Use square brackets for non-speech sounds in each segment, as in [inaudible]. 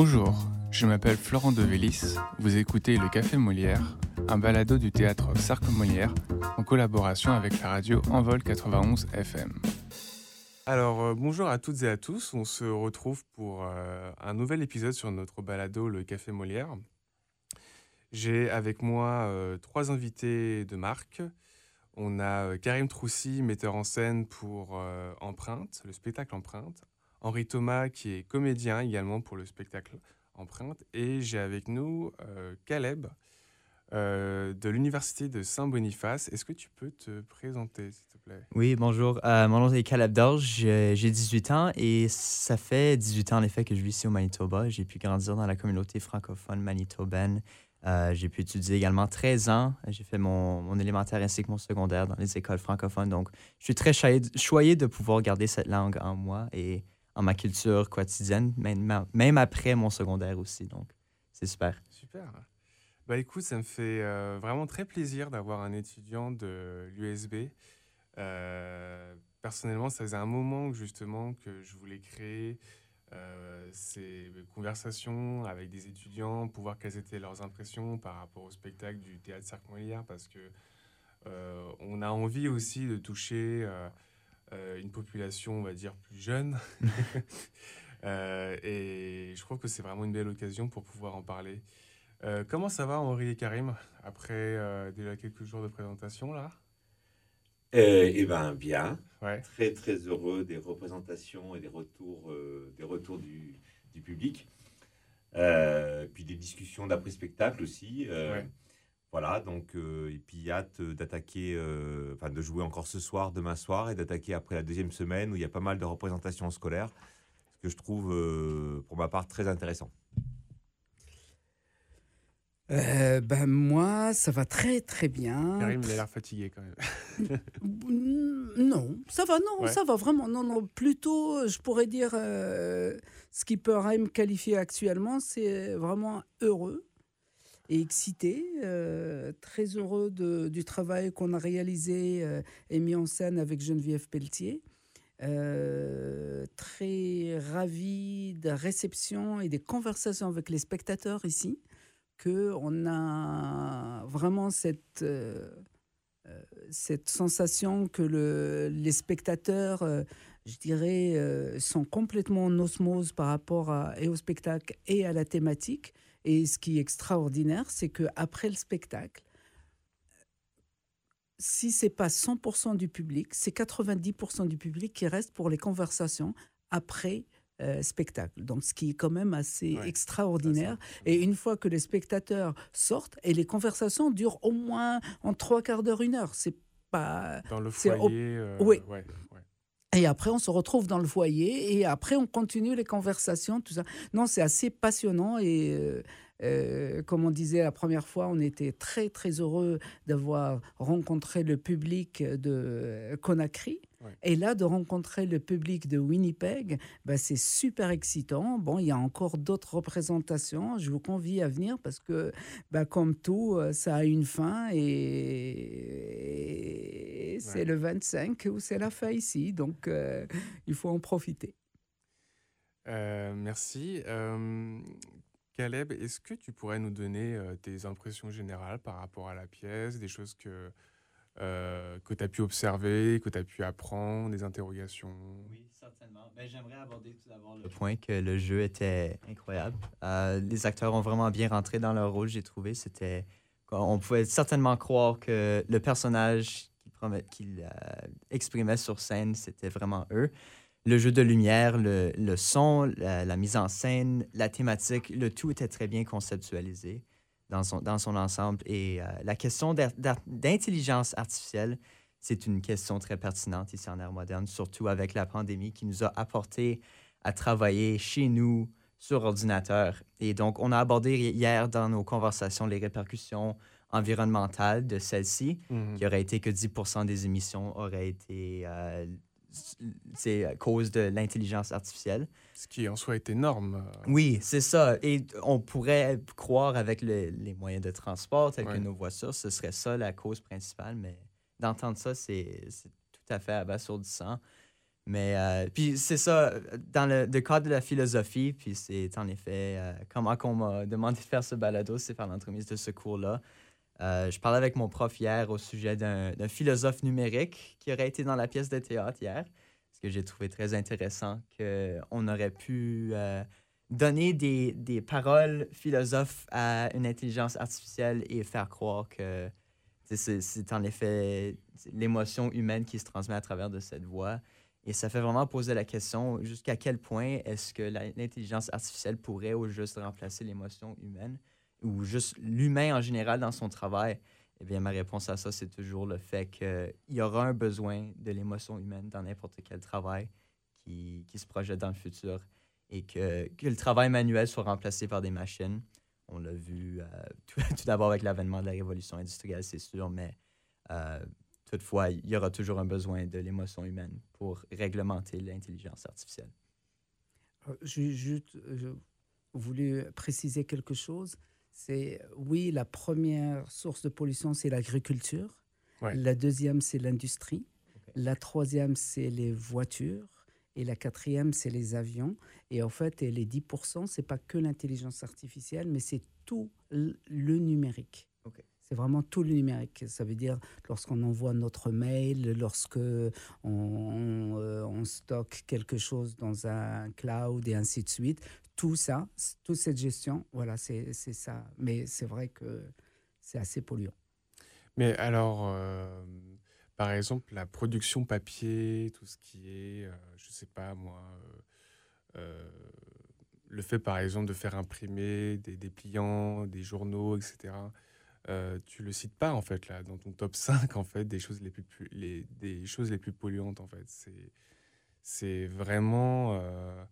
Bonjour, je m'appelle Florent Devélis. Vous écoutez Le Café Molière, un balado du théâtre Sarc Molière en collaboration avec la radio Envol 91 FM. Alors euh, bonjour à toutes et à tous, on se retrouve pour euh, un nouvel épisode sur notre balado Le Café Molière. J'ai avec moi euh, trois invités de marque. On a Karim Troussy, metteur en scène pour Empreinte, le spectacle Empreinte. Henri Thomas, qui est comédien également pour le spectacle Empreinte. Et j'ai avec nous Caleb, de l'Université de Saint-Boniface. Est-ce que tu peux te présenter, s'il te plaît? Oui, bonjour. Euh, mon nom est Caleb Dorge. J'ai 18 ans et ça fait 18 ans en effet que je vis ici au Manitoba. J'ai pu grandir dans la communauté francophone manitobaine. Euh, j'ai pu étudier également 13 ans. J'ai fait mon, mon, élémentaire ainsi que mon secondaire dans les écoles francophones. Donc, je suis très choyé, de pouvoir garder cette langue en moi et en ma culture quotidienne, même, même après mon secondaire aussi. Donc, c'est super. Super. Bah écoute, ça me fait euh, vraiment très plaisir d'avoir un étudiant de l'USB. Euh, personnellement, ça faisait un moment justement que je voulais créer euh, ces conversations avec des étudiants pour voir quelles étaient leurs impressions par rapport au spectacle du théâtre Molière parce que on a envie aussi de toucher une population, on va dire, plus jeune. [laughs] [laughs] et je trouve que c'est vraiment une belle occasion pour pouvoir en parler. Euh, comment ça va Henri et Karim après euh, déjà quelques jours de présentation là? Euh, Eh bien bien, très très heureux des représentations et des retours, des retours du, du public, puis des discussions d'après spectacle aussi. Voilà, donc, et puis hâte d'attaquer, enfin de jouer encore ce soir, demain soir, et d'attaquer après la deuxième semaine où il y a pas mal de représentations scolaires, ce que je trouve pour ma part très intéressant. Euh, ben moi, ça va très très bien. Karim, il a l'air fatigué quand même. [laughs] non, ça va, non, ça va vraiment. Non, non, plutôt, je pourrais dire, euh, ce qui peut me qualifier actuellement, c'est vraiment heureux et excité, euh, très heureux du travail qu'on a réalisé et mis en scène avec Geneviève Pelletier. très ravi de la réception et des conversations avec les spectateurs ici qu'on a vraiment cette, euh, euh, cette sensation que le, les spectateurs, euh, je dirais, sont complètement en osmose par rapport à, et au spectacle et à la thématique. Et ce qui est extraordinaire, c'est qu'après le spectacle, si c'est pas 100% du public, c'est 90% du public qui reste pour les conversations après euh, spectacle. Donc, ce qui est quand même assez extraordinaire. Et une fois que les spectateurs sortent, et les conversations durent au moins en trois quarts d'heure, une heure. C'est pas. Dans le foyer. Euh, oui. Et après, on se retrouve dans le foyer et après, on continue les conversations, tout ça. Non, c'est assez passionnant et euh, comme on disait la première fois, on était très très heureux d'avoir rencontré le public de Conakry. Et là, de rencontrer le public de Winnipeg, bah, c'est super excitant. Bon, il y a encore d'autres représentations. Je vous convie à venir parce que, bah, comme tout, euh, ça a une fin et, c'est le 25 où c'est la fin ici. Donc, euh, il faut en profiter. merci. Caleb, est-ce que tu pourrais nous donner euh, tes impressions générales par rapport à la pièce, des choses que, euh, que tu as pu observer, que tu as pu apprendre, des interrogations? Oui, certainement. Ben, j'aimerais aborder tout d'abord le point que le jeu était incroyable. Euh, les acteurs ont vraiment bien rentré dans leur rôle, j'ai trouvé. C'était, on pouvait certainement croire que le personnage qu'ils exprimaient sur scène, c'était vraiment eux le jeu de lumière, le, le son, la, mise en scène, la thématique, le tout était très bien conceptualisé dans son, dans son ensemble. Et euh, la question d'intelligence artificielle, c'est une question très pertinente ici en art moderne, surtout avec la pandémie qui nous a apporté à travailler chez nous sur ordinateur. Et donc, on a abordé hier dans nos conversations les répercussions environnementales de celle-ci, mm-hmm. qui aurait été que 10 des émissions auraient été euh, c'est à cause de l'intelligence artificielle. Ce qui en soi est énorme. Oui, c'est ça. Et on pourrait croire avec les moyens de transport tels que nos voitures, ce serait ça la cause principale, mais d'entendre ça, c'est tout à fait abasourdissant. Mais euh, puis c'est ça, dans le, cadre de la philosophie, puis c'est en effet euh, comment on m'a demandé de faire ce balado, c'est par l'entremise de ce cours-là. Euh, je parlais avec mon prof hier au sujet d'un philosophe numérique qui aurait été dans la pièce de théâtre hier, ce que j'ai trouvé très intéressant, qu'on aurait pu donner des, des, paroles philosophes à une intelligence artificielle et faire croire que c'est en effet l'émotion humaine qui se transmet à travers de cette voix. Et ça fait vraiment poser la question jusqu'à quel point est-ce que l'intelligence artificielle pourrait ou juste remplacer l'émotion humaine? Ou juste l'humain en général dans son travail. Eh bien, ma réponse à ça, c'est toujours le fait qu'il y aura un besoin de l'émotion humaine dans n'importe quel travail qui, qui, se projette dans le futur et que, que, le travail manuel soit remplacé par des machines. On l'a vu euh, [laughs] tout, d'abord avec l'avènement de la révolution industrielle, c'est sûr, mais euh, Toutefois, il y aura toujours un besoin de l'émotion humaine pour réglementer l'intelligence artificielle. Euh, euh, voulu préciser quelque chose. C'est oui, la première source de pollution, c'est l'agriculture. La deuxième, c'est l'industrie. La troisième, c'est les voitures. Et la quatrième, c'est les avions. Et en fait, les 10%, c'est pas que l'intelligence artificielle, mais c'est tout le numérique. C'est vraiment tout le numérique. Ça veut dire lorsqu'on envoie notre mail, lorsque on, euh, on, stocke quelque chose dans un cloud et ainsi de suite. Tout ça, toute cette gestion, voilà, c'est ça. Mais c'est vrai que c'est assez polluant. Mais alors, euh, par exemple, la production papier, tout ce qui est, euh, je ne sais pas moi, le fait par exemple de faire imprimer des dépliants, des journaux, etc. Euh, tu le cites pas en fait là dans ton top 5 en fait des choses les plus les, des choses les plus polluantes en fait c'est c'est vraiment euh,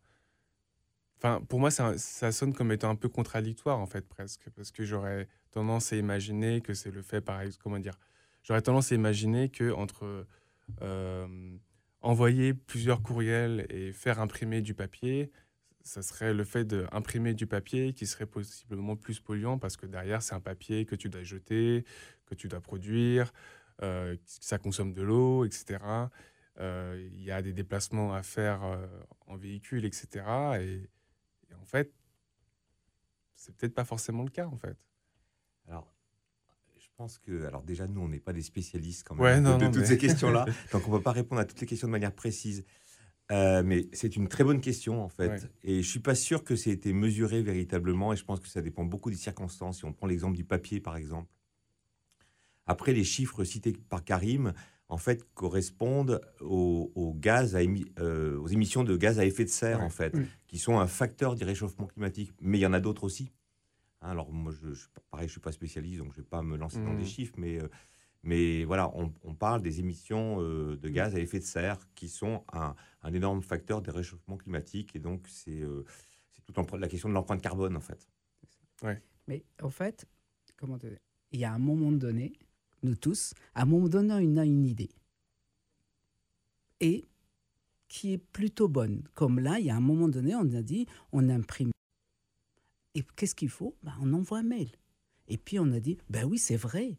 enfin pour moi ça, sonne comme étant un peu contradictoire en fait presque parce que j'aurais tendance à imaginer que c'est le fait par comment dire j'aurais tendance à imaginer que entre euh, envoyer plusieurs courriels et faire imprimer du papier ça serait le fait d'imprimer du papier qui serait possiblement plus polluant parce que derrière, c'est un papier que tu dois jeter, que tu dois produire, euh, ça consomme de l'eau, etc. Euh, il y a des déplacements à faire en véhicule, etc. Et, en fait, c'est peut-être pas forcément le cas, en fait. Alors, je pense que, alors déjà, nous, on n'est pas des spécialistes quand même de, toutes ces questions-là, [laughs] donc on ne peut pas répondre à toutes les questions de manière précise. Euh, mais c'est une très bonne question en fait. Et je suis pas sûr que c'est été mesuré véritablement. Et je pense que ça dépend beaucoup des circonstances. Si on prend l'exemple du papier par exemple. Après, les chiffres cités par Karim, en fait, correspondent aux, gaz à euh, aux émissions de gaz à effet de serre en fait, qui sont un facteur du réchauffement climatique. Mais il y en a d'autres aussi. Hein, alors moi, je, je, pareil, je suis pas spécialiste, donc je vais pas me lancer dans des mmh. chiffres, mais euh, mais voilà, on, parle des émissions euh, de gaz à effet de serre qui sont un, énorme facteur des réchauffements climatiques. Et donc, c'est euh, tout la question de l'empreinte carbone, en fait. Ouais. Mais en fait, comment dire, il y a un moment donné, tous, à un moment donné, on a une idée. Et qui est plutôt bonne. Comme là, il y a un moment donné, on a dit, on imprime. Et qu'est-ce qu'il faut? Ben, On envoie un mail. Et puis on a dit, ben oui, c'est vrai,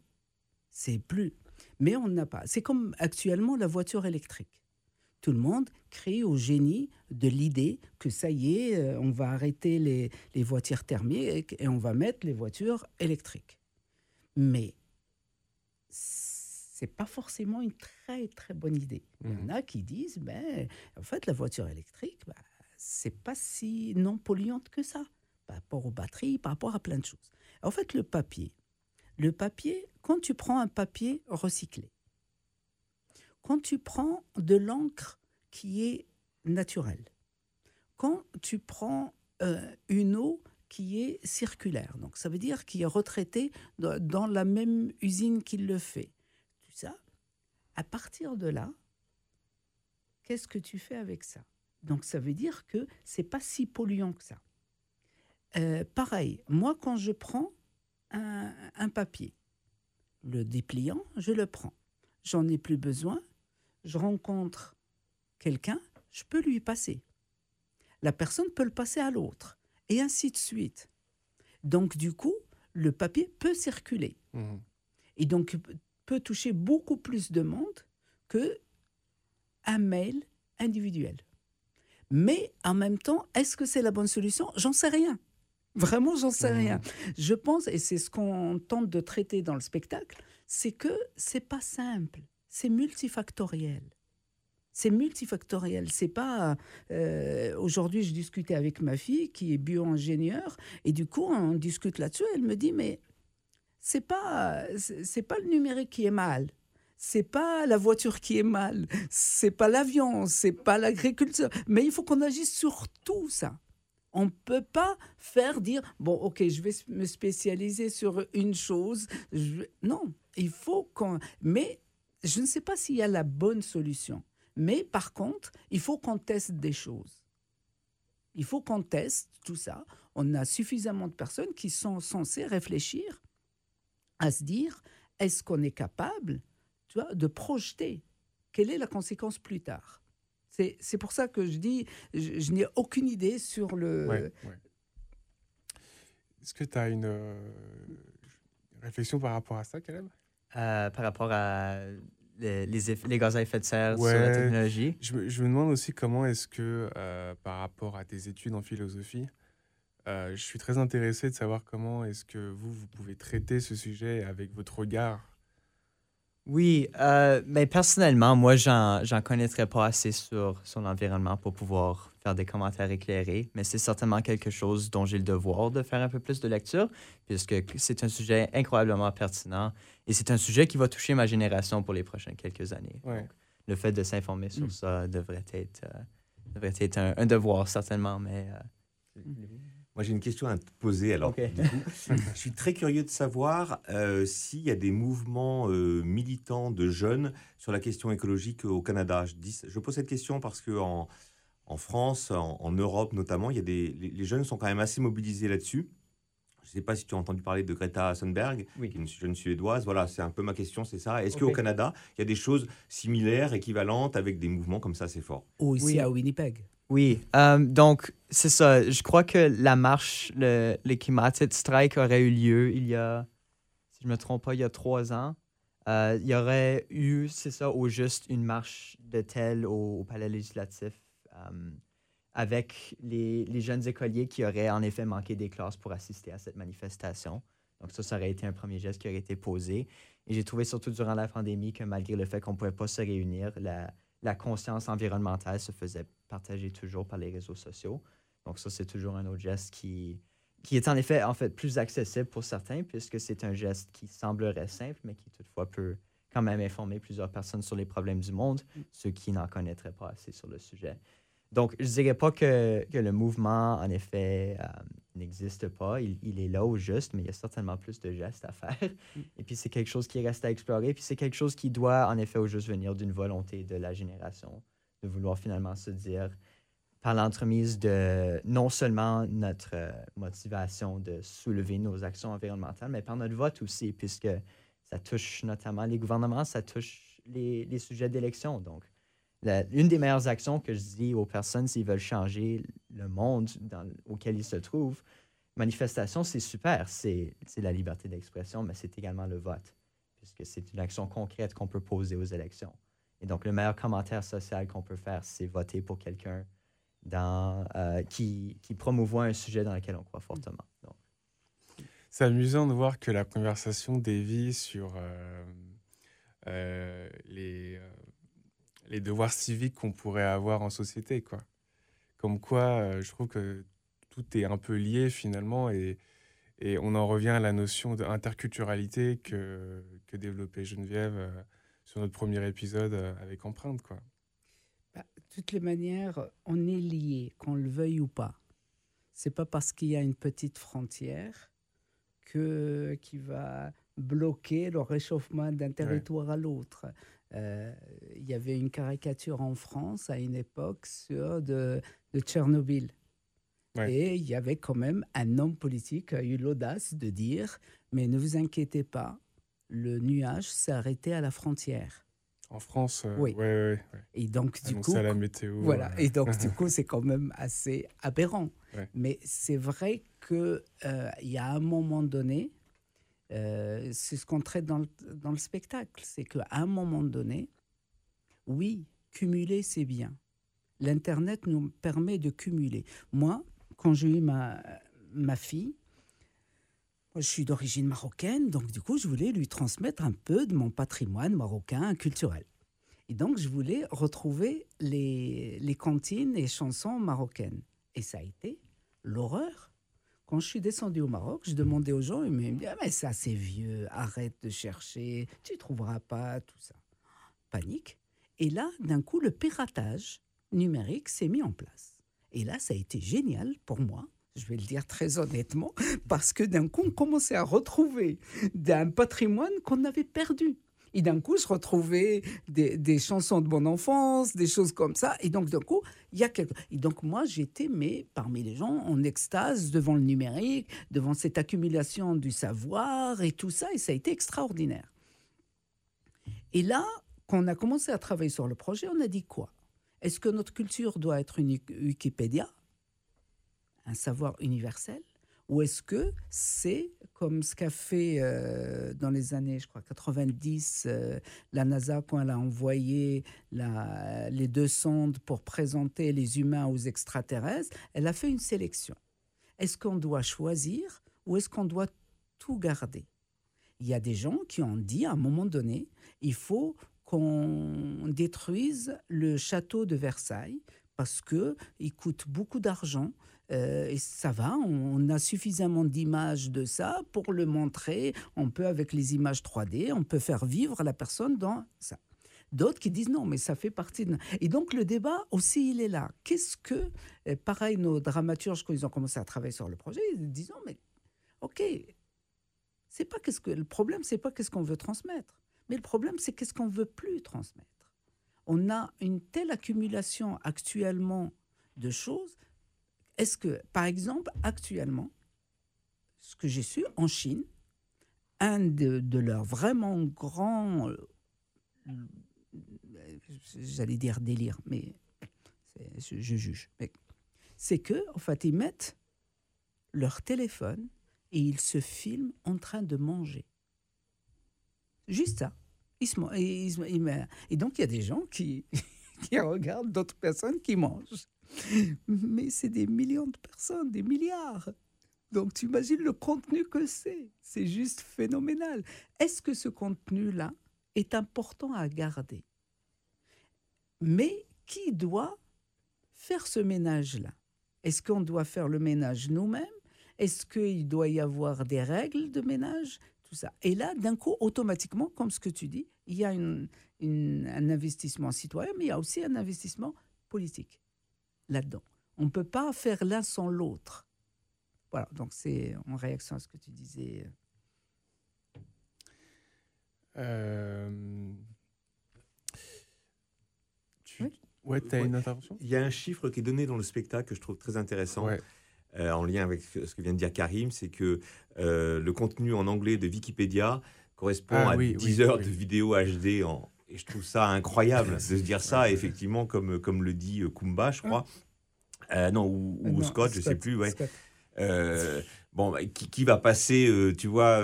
c'est plus. Mais on n'a pas. C'est comme actuellement la voiture électrique. Tout le monde crie au génie de l'idée que ça y est, euh, on va arrêter les, les voitures thermiques et on va mettre les voitures électriques. Mais c'est pas forcément une très très bonne idée. Il y en mmh. a qui disent, ben, en fait, la voiture électrique, ben, c'est pas si non polluante que ça, par rapport aux batteries, par rapport à plein de choses. En fait, le papier, le papier, quand tu prends un papier recyclé, quand tu prends de l'encre qui est naturelle, quand tu prends euh, une eau qui est circulaire, donc ça veut dire qui est retraitée dans la même usine qui le fait, tout ça, à partir de là, qu'est-ce que tu fais avec ça? Donc ça veut dire que c'est pas si polluant que ça. Euh, pareil, moi quand je prends un, papier. Le dépliant, je le prends. J'en ai plus besoin. Je rencontre quelqu'un, je peux lui passer. La personne peut le passer à l'autre. Et ainsi de suite. Donc, du coup, le papier peut circuler. Mmh. Et donc, peut toucher beaucoup plus de monde que un mail individuelle. Mais en même temps, est-ce que c'est la bonne solution? J'en sais rien. Vraiment, j'en sais rien. Mmh. Je pense, et c'est ce qu'on tente de traiter dans le spectacle, c'est que c'est pas simple, c'est multifactoriel. C'est multifactoriel. C'est pas. Euh, aujourd'hui, je discutais avec ma fille qui est bio-ingénieure et du coup, on discute là-dessus. Elle me dit mais c'est pas pas le numérique qui est mal. C'est pas la voiture qui est mal, c'est pas l'avion, c'est pas l'agriculture, mais il faut qu'on agisse sur tout ça. On ne peut pas faire dire, bon, ok, je vais me spécialiser sur une chose. Non, il faut qu'on... Mais je ne sais pas s'il y a la bonne solution. Mais par contre, il faut qu'on teste des choses. Il faut qu'on teste tout ça. On a suffisamment de personnes qui sont censées réfléchir à se dire, est-ce qu'on est capable tu vois, de projeter quelle est la conséquence plus tard? C'est pour ça que je dis, je, n'ai aucune idée sur le. Est-ce que tu as une euh, réflexion par rapport à ça, Caleb? Euh, Par rapport à les, les, gaz à effet de serre sur la technologie. Je me, je me demande aussi comment est-ce que, euh, par rapport à tes études en philosophie, je suis très intéressé de savoir comment est-ce que vous, vous pouvez traiter ce sujet avec votre regard. Oui, euh, mais personnellement, moi, j'en connaîtrais pas assez sur, son l'environnement pour pouvoir faire des commentaires éclairés, mais c'est certainement quelque chose dont j'ai le devoir de faire un peu plus de lecture, puisque c'est un sujet incroyablement pertinent et c'est un sujet qui va toucher ma génération pour les prochaines quelques années. le fait de s'informer sur mm. ça devrait être, euh, devrait être un, devoir, certainement, mais... Euh, mm. Moi, j'ai une question à te poser. Alors, [laughs] je suis très curieux de savoir euh, s'il y a des mouvements euh, militants de jeunes sur la question écologique au Canada. Je, dis, je pose cette question parce que en, en France, en, Europe notamment, il y a des, les, jeunes sont quand même assez mobilisés là-dessus. Je ne sais pas si tu as entendu parler de Greta Thunberg, qui est une jeune suédoise. Voilà, c'est un peu ma question, c'est ça. Est-ce qu'au Canada, il y a des choses similaires, équivalentes, avec des mouvements comme ça assez forts? Ou ici à Winnipeg oui, euh, donc c'est ça. Je crois que la marche, le, le Strike aurait eu lieu il y a, si je ne me trompe pas, il y a trois ans. Euh, il y aurait eu, c'est ça, au juste une marche de tel au, palais législatif avec les, les, jeunes écoliers qui auraient en effet manqué des classes pour assister à cette manifestation. Donc ça, ça aurait été un premier geste qui aurait été posé. Et j'ai trouvé surtout durant la pandémie que malgré le fait qu'on ne pouvait pas se réunir, la, la conscience environnementale se faisait partager toujours par les réseaux sociaux. Donc ça, c'est toujours un autre geste qui, qui est en effet, en fait plus accessible pour certains, puisque c'est un geste qui semblerait simple, mais qui toutefois peut quand même informer plusieurs personnes sur les problèmes du monde, mm. ceux qui n'en connaîtraient pas assez sur le sujet. Donc, je ne dirais pas que, que, le mouvement, en effet, euh, n'existe pas. Il, il, est là au juste, mais il y a certainement plus de gestes à faire. Mm. Et puis, c'est quelque chose qui reste à explorer. Puis, c'est quelque chose qui doit, en effet, au juste venir d'une volonté de la génération, de vouloir finalement se dire, par l'entremise de non seulement notre euh, motivation de soulever nos actions environnementales, mais par notre vote aussi, puisque ça touche notamment les gouvernements, ça touche les, les sujets d'élection. Donc, une des meilleures actions que je dis aux personnes s'ils veulent changer le monde dans, auquel ils se trouvent, manifestation, c'est super, c'est la liberté d'expression, mais c'est également le vote, puisque c'est une action concrète qu'on peut poser aux élections. Et donc, le meilleur commentaire social qu'on peut faire, c'est voter pour quelqu'un euh, qui, qui promouvoit un sujet dans lequel on croit fortement. C'est amusant de voir que la conversation dévie sur euh, euh, les les devoirs civiques qu'on pourrait avoir en société, quoi. Comme quoi, euh, je trouve que tout est un peu lié finalement et, et on en revient à la notion d'interculturalité que, que développait Geneviève euh, sur notre premier épisode euh, avec Empreinte, quoi. Bah, de toutes les manières, on est lié, qu'on le veuille ou pas. C'est pas parce qu'il y a une petite frontière que qui va bloquer le réchauffement d'un territoire à l'autre. Euh, il y avait une caricature en France à une époque sur de, de Tchernobyl. Et il y avait quand même un homme politique qui a eu l'audace de dire Mais ne vous inquiétez pas, le nuage s'est arrêté à la frontière. En France, euh, oui. Ouais, Et donc, du coup. à la météo. Voilà. Et donc, [laughs] du coup, c'est quand même assez aberrant. Mais c'est vrai qu'il euh, il y a un moment donné, euh, c'est ce qu'on traite dans le, spectacle. C'est qu'à un moment donné, oui, cumuler, c'est bien. L'Internet nous permet de cumuler. Moi, quand j'ai eu ma, ma fille, je suis d'origine marocaine, donc du coup, je voulais lui transmettre un peu de mon patrimoine marocain culturel. Et donc, je voulais retrouver les, les cantines et chansons marocaines. Et ça a été l'horreur. Quand je suis descendu au Maroc, je demandais aux gens, ils me disaient Mais ça, c'est vieux, arrête de chercher, tu trouveras pas, tout ça. Panique. Et là, d'un coup, le piratage numérique s'est mis en place. Et là, ça a été génial pour moi je vais le dire très honnêtement, parce que d'un coup, on commençait à retrouver d'un patrimoine qu'on avait perdu. Et d'un coup, je retrouvais des, chansons de mon enfance, des choses comme ça. Et donc, d'un coup, il y a quelque... Et donc, moi, j'étais, mais parmi les gens, en extase devant le numérique, devant cette accumulation du savoir et tout ça. Et ça a été extraordinaire. Et là, quand on a commencé à travailler sur le projet, on a dit quoi? Est-ce que notre culture doit être une Wikipédia? Un savoir universel? Ou est-ce que c'est comme ce qu'a fait euh, dans les années, je crois, 90, euh, la NASA quand elle a envoyé les deux sondes pour présenter les humains aux extraterrestres, elle a fait une sélection. Est-ce qu'on doit choisir ou est-ce qu'on doit tout garder? Il y a des gens qui ont dit à un moment donné, il faut qu'on détruise le château de Versailles parce que il coûte beaucoup d'argent euh, et ça va, on, a suffisamment d'images de ça pour le montrer. On peut, avec les images 3D, on peut faire vivre la personne dans ça. D'autres qui disent non, mais ça fait partie de... Et donc le débat aussi, il est là. Qu'est-ce que... Euh, pareil, nos dramaturges, quand ils ont commencé à travailler sur le projet, ils disent non, mais ok, c'est pas qu'est-ce que... Le problème, c'est pas qu'est-ce qu'on veut transmettre. Mais le problème, c'est qu'est-ce qu'on veut plus transmettre. On a une telle accumulation actuellement de choses est-ce que, par exemple, actuellement, ce que j'ai su en Chine, un de, leurs vraiment grands, euh, j'allais dire délire, mais je, juge, c'est que, en fait, ils mettent leur téléphone et ils se filment en train de manger. Juste ça. et, donc, il y a des gens qui [laughs] regardent d'autres personnes qui mangent. [laughs] Mais c'est des millions de personnes, des milliards. Donc tu imagines le contenu que c'est. C'est juste phénoménal. Est-ce que ce contenu-là est important à garder? Mais qui doit faire ce ménage-là? Est-ce qu'on doit faire le ménage nous-mêmes? Est-ce qu'il doit y avoir des règles de ménage? Tout ça. Et là, d'un coup, automatiquement, comme ce que tu dis, il y a un investissement citoyen, mais il y a aussi un investissement politique là-dedans. On ne peut pas faire l'un sans l'autre. Voilà, donc c'est en réaction à ce que tu disais. Euh... Ouais, tu as une intervention? Il y a un chiffre qui est donné dans le spectacle que je trouve très intéressant. Euh, en lien avec ce que vient de dire Karim, c'est que euh, le contenu en anglais de Wikipédia correspond ah à 10 heures de vidéo HD en, et je trouve ça incroyable de se dire ça, effectivement, comme, comme le dit euh, Kumba, je crois. Euh, non, ou, Scott, je ne sais plus. Ouais. Euh, bon, bah, qui, qui, va passer, tu vois.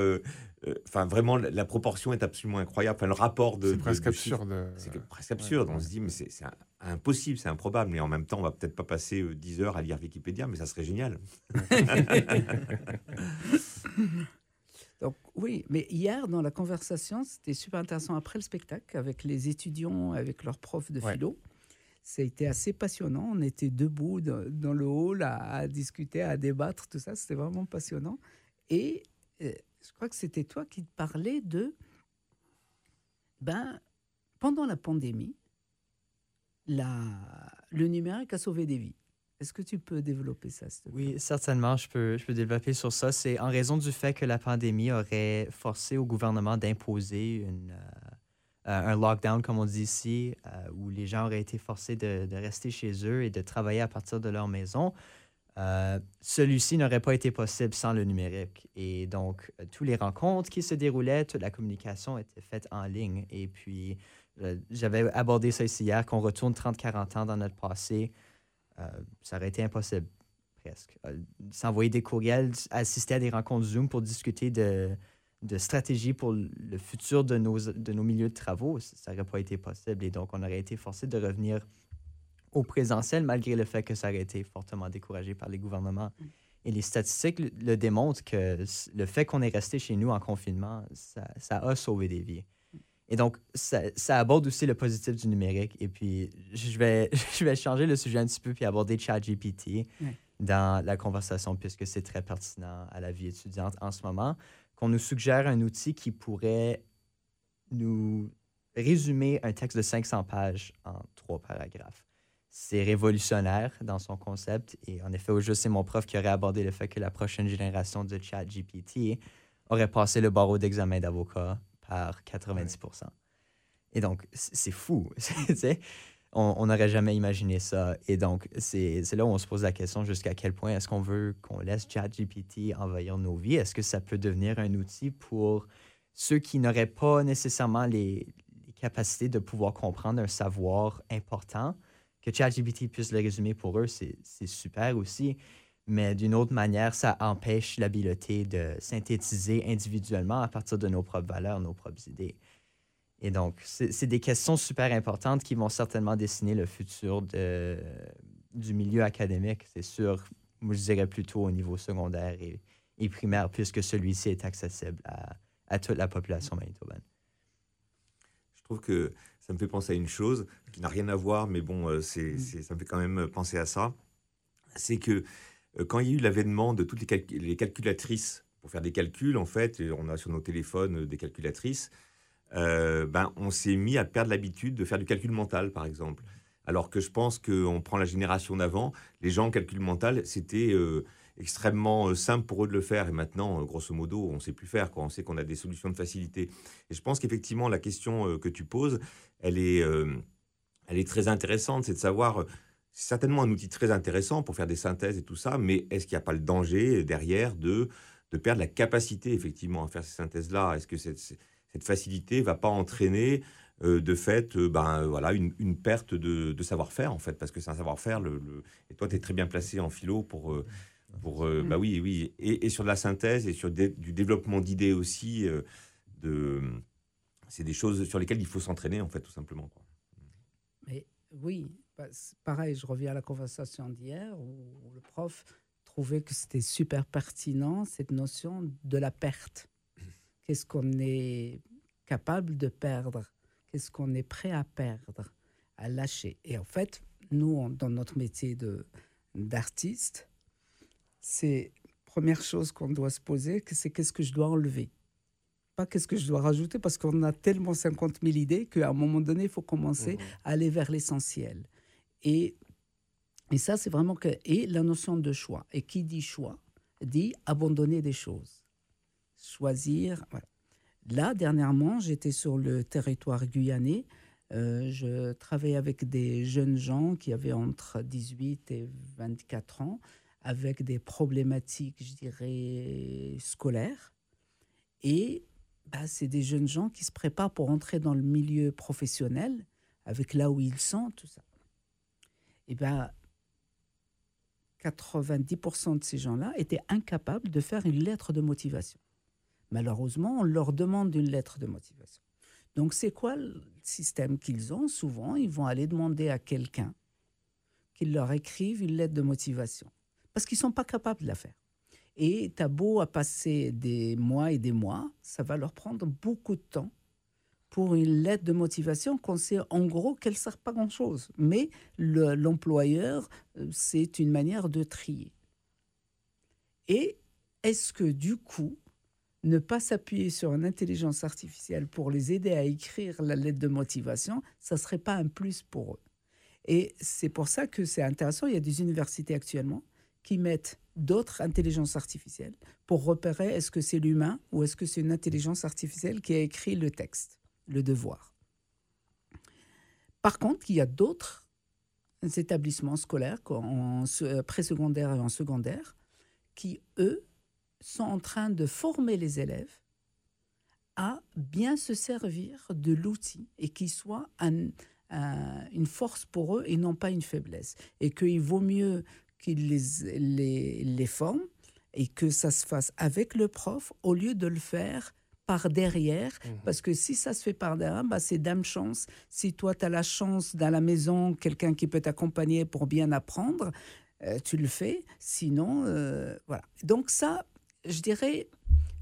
Enfin, vraiment, la, proportion est absolument incroyable. Enfin, le rapport de. C'est presque absurde. C'est presque absurde. on se dit, mais c'est impossible, c'est improbable. Mais en même temps, on va peut-être pas passer 10 heures à lire Wikipédia, mais ça serait génial. [laughs] Donc oui, mais hier dans la conversation, c'était super intéressant après le spectacle avec les étudiants, avec leurs profs de philo. Ça a été assez passionnant. On était debout dans le hall à, discuter, à débattre, tout ça. C'était vraiment passionnant. Et euh, je crois que c'était toi qui parlais de, ben, pendant la pandémie, la, le numérique a sauvé des vies. Est-ce que tu peux développer ça? Oui, certainement, je peux, je peux développer sur ça. C'est en raison du fait que la pandémie aurait forcé au gouvernement d'imposer une, euh, un lockdown, comme on dit ici, euh, où les gens auraient été forcés de, de, rester chez eux et de travailler à partir de leur maison. Euh, celui-ci n'aurait pas été possible sans le numérique. Et donc, toutes les rencontres qui se déroulaient, toute la communication était faite en ligne. Et puis, j'avais abordé ça ici hier, qu'on retourne 30-40 ans dans notre passé. Euh, ça aurait été impossible, presque. Euh, s'envoyer des courriels, assister à des rencontres Zoom pour discuter de, de stratégie pour le futur de nos, de nos milieux de travaux, ça n'aurait pas été possible. Et donc, on aurait été forcé de revenir au présentiel, malgré le fait que ça aurait été fortement découragé par les gouvernements. Et les statistiques le, démontrent que le fait qu'on est resté chez nous en confinement, ça a sauvé des vies. Et donc, ça, ça, aborde aussi le positif du numérique. Et puis, je vais, [laughs] je vais changer le sujet un petit peu puis aborder ChatGPT dans la conversation, puisque c'est très pertinent à la vie étudiante en ce moment, qu'on nous suggère un outil qui pourrait nous résumer un texte de 500 pages en trois paragraphes. C'est révolutionnaire dans son concept. Et en effet, aujourd'hui, c'est mon prof qui aurait abordé le fait que la prochaine génération de ChatGPT aurait passé le barreau d'examen d'avocat par 90% Et donc, c'est fou. [laughs] on n'aurait jamais imaginé ça. Et donc, c'est là où on se pose la question jusqu'à quel point est-ce qu'on veut qu'on laisse ChatGPT envahir nos vies? Est-ce que ça peut devenir un outil pour ceux qui n'auraient pas nécessairement les, capacités de pouvoir comprendre un savoir important? Que ChatGPT puisse le résumer pour eux, c'est super aussi. Mais d'une autre manière, ça empêche l'habileté de synthétiser individuellement à partir de nos propres valeurs, nos propres idées. Et donc, c'est des questions super importantes qui vont certainement dessiner le futur de, du milieu académique, c'est sûr. Je dirais plutôt au niveau secondaire et, et primaire, puisque celui-ci est accessible à, à, toute la population manitobaine. Je trouve que ça me fait penser à une chose qui n'a rien à voir, mais bon, euh, c'est, ça me fait quand même penser à ça. C'est que quand il y a eu l'avènement de toutes les, calculatrices pour faire des calculs, en fait, on a sur nos téléphones des calculatrices, euh, ben, on s'est mis à perdre l'habitude de faire du calcul mental, par exemple. Alors que je pense qu'on prend la génération d'avant, les gens, calcul mental, c'était euh, extrêmement euh, simple pour eux de le faire. Et maintenant, grosso modo, on ne sait plus faire. On sait qu'on a des solutions de facilité. Et je pense qu'effectivement, la question que tu poses, elle est, elle est très intéressante. C'est de savoir, c'est certainement un outil très intéressant pour faire des synthèses et tout ça, mais est-ce qu'il n'y a pas le danger derrière de, de perdre la capacité, effectivement, à faire ces synthèses-là? Est-ce que c'est cette facilité va pas entraîner euh, de fait euh, ben, euh, voilà, une, une perte de, savoir-faire, en fait, parce que c'est un savoir-faire. Le, Et toi, tu es très bien placé en philo pour. pour bah oui, oui. Et, sur de la synthèse et sur du développement d'idées aussi. de... C'est des choses sur lesquelles il faut s'entraîner, en fait, tout simplement. Quoi. Mais oui, pareil, je reviens à la conversation d'hier où le prof trouvait que c'était super pertinent, cette notion de la perte qu'est-ce qu'on est capable de perdre, qu'est-ce qu'on est prêt à perdre, à lâcher? Et en fait, nous, dans notre métier de, d'artiste, c'est première chose qu'on doit se poser, c'est qu'est-ce que je dois enlever? Pas qu'est-ce que je dois rajouter, parce qu'on a tellement 50 000 idées qu'à un moment donné, il faut commencer mmh. à aller vers l'essentiel. Et, ça, c'est vraiment. Et la notion de choix. Et qui dit choix dit abandonner des choses choisir. Là, dernièrement, j'étais sur le territoire guyanais. Euh, je travaillais avec des jeunes gens qui avaient entre 18 et 24 ans, avec des problématiques, je dirais, scolaires. Et bah, c'est des jeunes gens qui se préparent pour entrer dans le milieu professionnel, avec là où ils sont, tout ça. Et bien, 90% de ces gens-là étaient incapables de faire une lettre de motivation. Malheureusement, on leur demande une lettre de motivation. Donc, c'est quoi le système qu'ils ont? Souvent, ils vont aller demander à quelqu'un qu'il leur écrive une lettre de motivation. Parce qu'ils ne sont pas capables de la faire. Et tu as beau à passer des mois et des mois, ça va leur prendre beaucoup de temps pour une lettre de motivation qu'on sait en gros qu'elle ne sert pas grand-chose. Mais l'employeur, euh, c'est une manière de trier. Et est-ce que du coup, ne pas s'appuyer sur une intelligence artificielle pour les aider à écrire la lettre de motivation, ça ne serait pas un plus pour eux. Et c'est pour ça que c'est intéressant. Il y a des universités actuellement qui mettent d'autres intelligences artificielles pour repérer est-ce que c'est l'humain ou est-ce que c'est une intelligence artificielle qui a écrit le texte, le devoir. Par contre, il y a d'autres établissements scolaires en préscolaire et en secondaire qui, eux, sont en train de former les élèves à bien se servir de l'outil et qu'il soit une force pour eux et non pas une faiblesse. Et qu'il vaut mieux qu'ils les, les, les forment et que ça se fasse avec le prof au lieu de le faire par derrière, mmh. parce que si ça se fait par derrière, bah, c'est dame chance. Si toi, tu as la chance dans la maison, quelqu'un qui peut t'accompagner pour bien apprendre, euh, tu le fais. Sinon, euh, voilà. Donc ça, je dirais,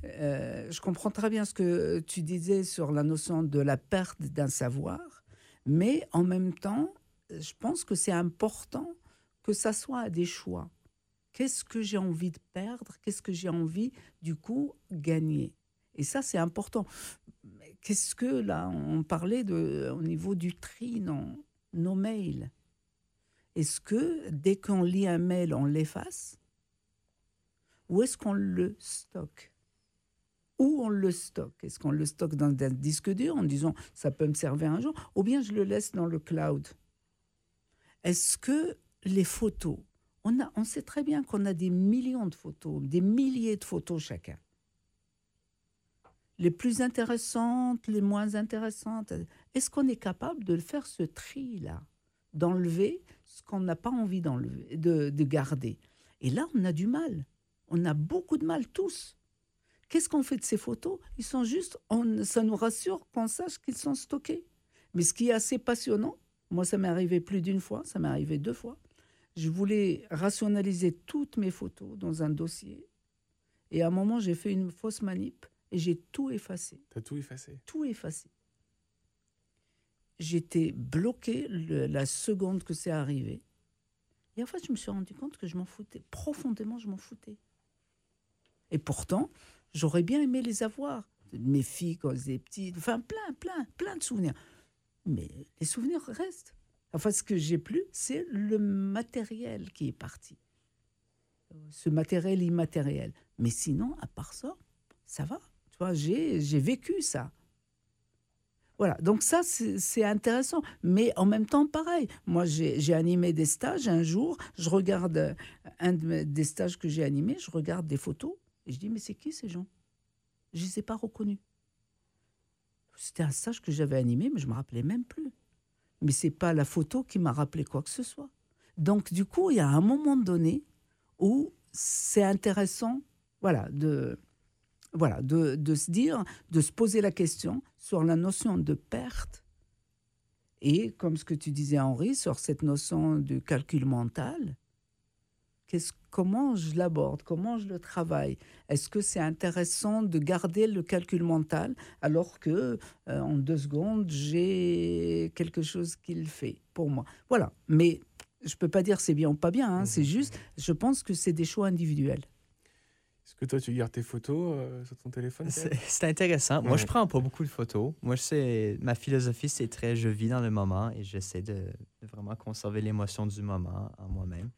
euh, je comprends très bien ce que tu disais sur la notion de la perte d'un savoir, mais en même temps, je pense que c'est important que ça soit des choix. Qu'est-ce que j'ai envie de perdre? Qu'est-ce que j'ai envie, du coup, gagner? Et ça, c'est important. Qu'est-ce que, là, on parlait de, au niveau du tri dans nos mails. Est-ce que dès qu'on lit un mail, on l'efface? Ou est-ce qu'on le stocke? Où on le stocke? Est-ce qu'on le stocke dans un disque dur en disant ça peut me servir un jour Ou bien je le laisse dans le cloud? Est-ce que les photos, on, a, on sait très bien qu'on a des millions de photos, des milliers de photos chacun. Les plus intéressantes, les moins intéressantes. Est-ce qu'on est capable de faire ce tri-là D'enlever ce qu'on n'a pas envie d'enlever, de, de garder? Et là, on a du mal. On a beaucoup de mal, tous. Qu'est-ce qu'on fait de ces photos? Ils sont juste, on, ça nous rassure qu'on sache qu'ils sont stockés. Mais ce qui est assez passionnant, moi ça m'est arrivé plus d'une fois, ça m'est arrivé deux fois, je voulais rationaliser toutes mes photos dans un dossier. Et à un moment, j'ai fait une fausse manip et j'ai tout effacé. T'as tout effacé Tout effacé. J'étais bloqué la seconde que c'est arrivé. Et en fait, je me suis rendu compte que je m'en foutais. Profondément, je m'en foutais. Et pourtant, j'aurais bien aimé les avoir. Mes filles quand elles étaient petites. Enfin, plein, plein, plein de souvenirs. Mais les souvenirs restent. Enfin, ce que j'ai plus, c'est le matériel qui est parti. Ce matériel immatériel. Mais sinon, à part ça, ça va. J'ai, vécu ça. Voilà, donc ça, c'est intéressant. Mais en même temps, pareil. Moi, j'ai animé des stages un jour. Je regarde un des stages que j'ai animés, je regarde des photos et je dis, mais c'est qui ces gens? Je ne les ai pas reconnus. C'était un stage que j'avais animé, mais je me rappelais même plus mais c'est pas la photo qui m'a rappelé quoi que ce soit. Donc du coup, il y a un moment donné où c'est intéressant, voilà, de voilà, de, de, se dire, de se poser la question sur la notion de perte et, comme ce que tu disais Henri, sur cette notion de calcul mental, comment je l'aborde, comment je le travaille? Est-ce que c'est intéressant de garder le calcul mental alors que euh, en deux secondes j'ai quelque chose qu'il fait pour moi? Voilà. Mais je peux pas dire c'est bien ou pas bien. Hein. C'est mmh. juste, je pense que c'est des choix individuels. Est-ce que toi, tu gardes tes photos euh, sur ton téléphone C'est intéressant. Moi, je prends pas beaucoup de photos. Moi, je sais, ma philosophie, c'est très je vis dans le moment et j'essaie de, de, vraiment conserver l'émotion du moment en moi-même.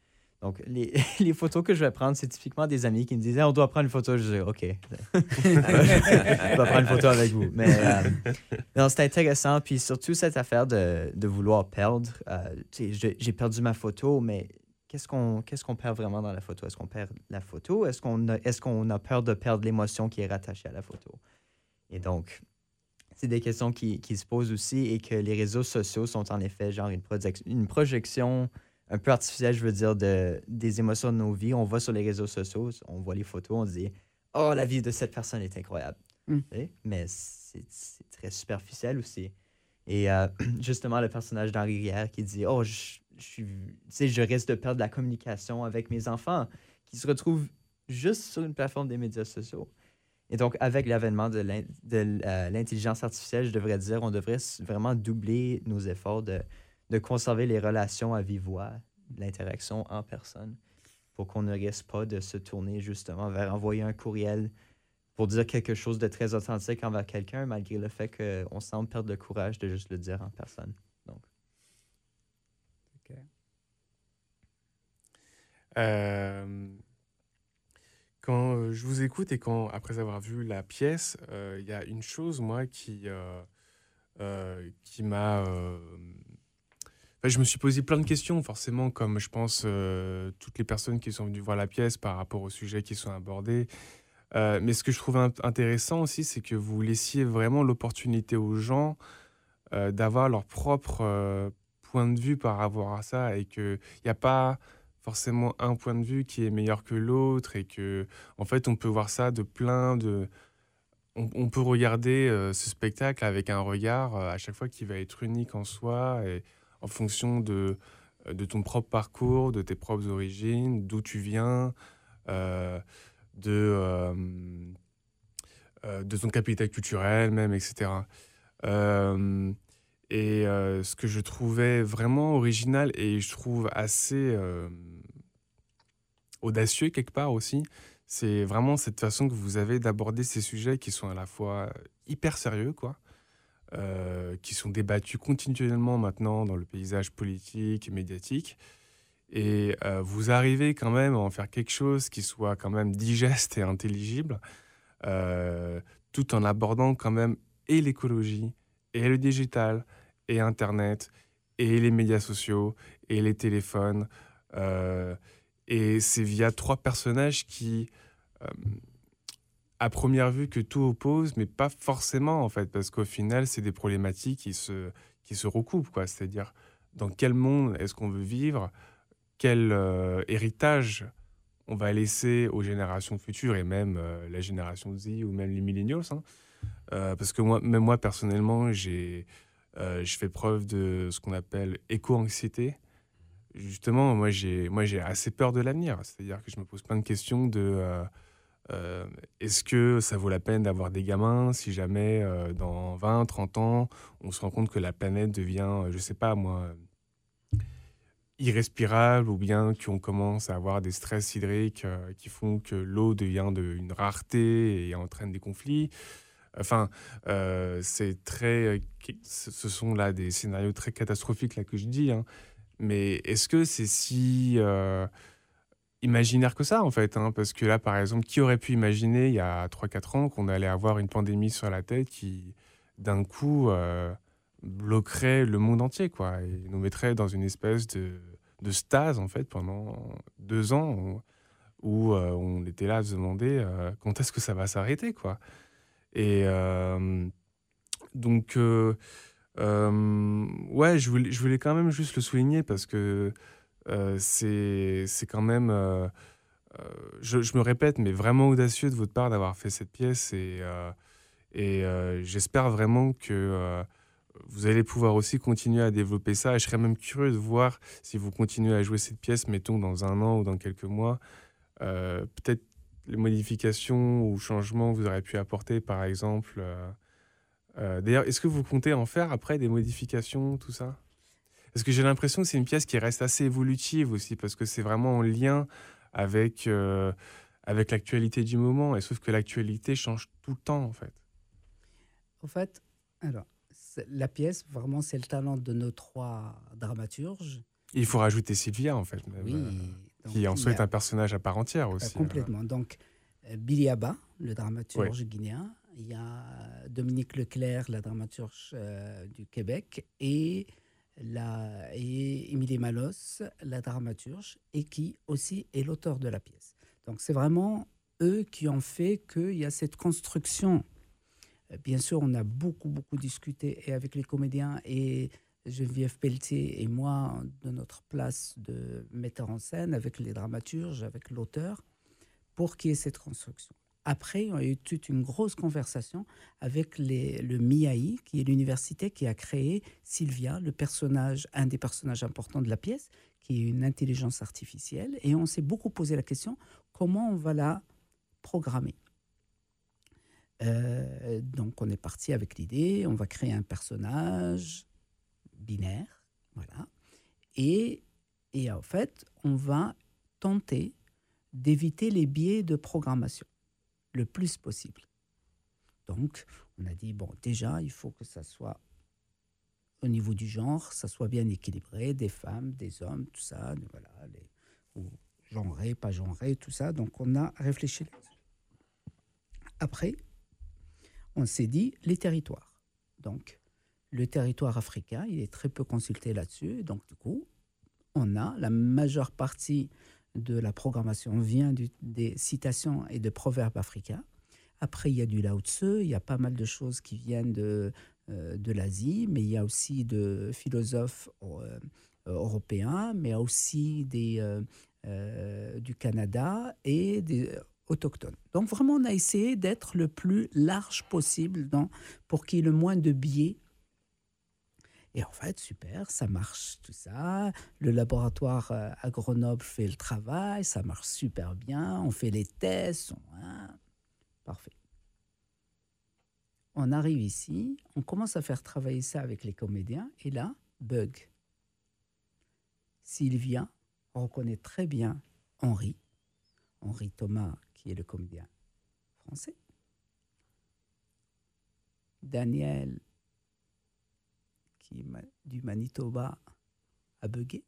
Donc, les, [laughs] les, photos que je vais prendre, c'est typiquement des amis qui me disaient On doit prendre une photo. Je dis OK. [laughs] on va prendre une photo avec vous. Mais euh, non, c'est intéressant. Puis surtout, cette affaire de, de vouloir perdre. Euh, j'ai perdu ma photo, mais qu'est-ce qu'on qu'est-ce qu'on perd vraiment dans la photo? Est-ce qu'on perd la photo? Est-ce qu'on a, est qu'on a peur de perdre l'émotion qui est rattachée à la photo? Et donc, c'est des questions qui, qui, se posent aussi et que les réseaux sociaux sont en effet genre une, une projection un peu artificiel, je veux dire, de, des émotions de nos vies. On va sur les réseaux sociaux, on voit les photos, on dit Oh, la vie de cette personne est incroyable. Mm. Mais c'est très superficiel aussi. Et euh, [clears throat] justement, le personnage d'Henri Rière qui dit Oh, je, je, risque de perdre la communication avec mes enfants, qui se retrouvent juste sur une plateforme des médias sociaux. Et donc, avec l'avènement de euh, l'intelligence artificielle, je devrais dire, on devrait vraiment doubler nos efforts de de conserver les relations à vive voix, l'interaction en personne, pour qu'on ne risque pas de se tourner justement vers envoyer un courriel pour dire quelque chose de très authentique envers quelqu'un, malgré le fait qu'on semble perdre le courage de juste le dire en personne. Donc. Euh, quand euh, je vous écoute et quand, après avoir vu la pièce, euh, il y a une chose, moi, qui, qui m'a je me suis posé plein de questions, forcément, comme je pense euh, toutes les personnes qui sont venues voir la pièce par rapport aux sujets qui sont abordés. Euh, mais ce que je trouve intéressant aussi, c'est que vous laissiez vraiment l'opportunité aux gens euh, d'avoir leur propre point de vue par rapport à ça et qu'il n'y a pas forcément un point de vue qui est meilleur que l'autre et que en fait on peut voir ça de plein de on, peut regarder ce spectacle avec un regard à chaque fois qui va être unique en soi et en fonction de, de ton propre parcours, de tes propres origines, d'où tu viens, de, de ton capital culturel même, etc. et ce que je trouvais vraiment original et je trouve assez audacieux quelque part aussi, c'est vraiment cette façon que vous avez d'aborder ces sujets qui sont à la fois hyper sérieux, quoi, euh, qui sont débattus continuellement maintenant dans le paysage politique et médiatique. Et euh, vous arrivez quand même à en faire quelque chose qui soit quand même digeste et intelligible, euh, tout en abordant quand même et l'écologie, et le digital, et Internet, et les médias sociaux, et les téléphones. Et c'est via trois personnages qui, euh, à première vue, que tout oppose, mais pas forcément en fait, parce qu'au final, c'est des problématiques qui se, qui se recoupent, quoi. C'est-à-dire, dans quel monde est-ce qu'on veut vivre? Quel euh, héritage on va laisser aux générations futures et même euh, la génération Z ou même les millennials hein? Parce que moi, même moi, personnellement, j'ai, je fais preuve de ce qu'on appelle éco-anxiété justement, moi j'ai, moi j'ai assez peur de l'avenir. C'est-à-dire que je me pose plein de questions de euh, euh, est-ce que ça vaut la peine d'avoir des gamins si jamais euh, dans 20, 30 ans, on se rend compte que la planète devient, je sais pas moi, irrespirable ou bien qu'on commence à avoir des stress hydriques qui font que l'eau devient de, une rareté et entraîne des conflits. Enfin, c'est très, ce sont là des scénarios très catastrophiques là que je dis. Hein. Mais est-ce que c'est si euh, imaginaire que ça, en fait hein? Parce que là, par exemple, qui aurait pu imaginer il y a 3-4 ans qu'on allait avoir une pandémie sur la tête qui, d'un coup, euh, bloquerait le monde entier, quoi, et nous mettrait dans une espèce de, stase, en fait, pendant deux ans, où, euh, on était là à se demander quand est-ce que ça va s'arrêter, quoi? Et donc ouais, je voulais, je voulais quand même juste le souligner parce que euh, c'est quand même. Euh, je, je, me répète, mais vraiment audacieux de votre part d'avoir fait cette pièce et, et j'espère vraiment que vous allez pouvoir aussi continuer à développer ça. Et je serais même curieux de voir si vous continuez à jouer cette pièce, mettons dans un an ou dans quelques mois, peut-être les modifications ou changements que vous aurez pu apporter, par exemple. Euh, d'ailleurs, est-ce que vous comptez en faire après des modifications, tout ça? Parce que j'ai l'impression que c'est une pièce qui reste assez évolutive aussi, parce que c'est vraiment en lien avec, euh, avec l'actualité du moment, et sauf que l'actualité change tout le temps, en fait. En fait, alors, la pièce, vraiment, c'est le talent de nos trois dramaturges. il faut rajouter Sylvia, en fait, oui, euh, qui en soit un personnage à part entière aussi. complètement. Donc, Billy Abba, le dramaturge guinéen, il y a Dominique Leclerc, la dramaturge euh, du Québec, et, la, et Émilie Malos, la dramaturge, et qui aussi est l'auteur de la pièce. Donc c'est vraiment eux qui ont fait qu'il y a cette construction. Euh, bien sûr, on a beaucoup, beaucoup discuté et avec les comédiens et Geneviève Pelletier et moi de notre place de metteur en scène, avec les dramaturges, avec l'auteur, pour qu'il y ait cette construction. Après, on a eu toute une grosse conversation avec le MIAI, qui est l'université qui a créé Sylvia, le personnage, un des personnages importants de la pièce, qui est une intelligence artificielle. Et on s'est beaucoup posé la question comment on va la programmer? Euh, donc, on est parti avec l'idée on va créer un personnage binaire, voilà. Et, et en fait, on va tenter d'éviter les biais de programmation le plus possible. Donc, on a dit, bon, déjà, il faut que ça soit au niveau du genre, ça soit bien équilibré, des femmes, des hommes, tout ça, voilà, les, ou genré, pas genré, tout ça. Donc, on a réfléchi Après, on s'est dit les territoires. Donc, le territoire africain, il est très peu consulté là-dessus. Donc, du coup, on a la majeure partie de la programmation vient des citations et de proverbes africains. Après, il y a du Lao Tzu, il y a pas mal de choses qui viennent de, euh, de l'Asie, mais il y a aussi de philosophes euh, européens, mais aussi des, euh, du Canada et autochtones. Donc vraiment, on a essayé d'être le plus large possible pour qu'il y ait le moins de biais. Et en fait, super, ça marche tout ça. Le laboratoire euh, à Grenoble fait le travail, ça marche super bien. On fait les tests. Hein, parfait. On arrive ici, on commence à faire travailler ça avec les comédiens, et là, bug. Sylvia reconnaît très bien Henri, Henri Thomas, qui est le comédien français. Daniel, qui du Manitoba, a bugué.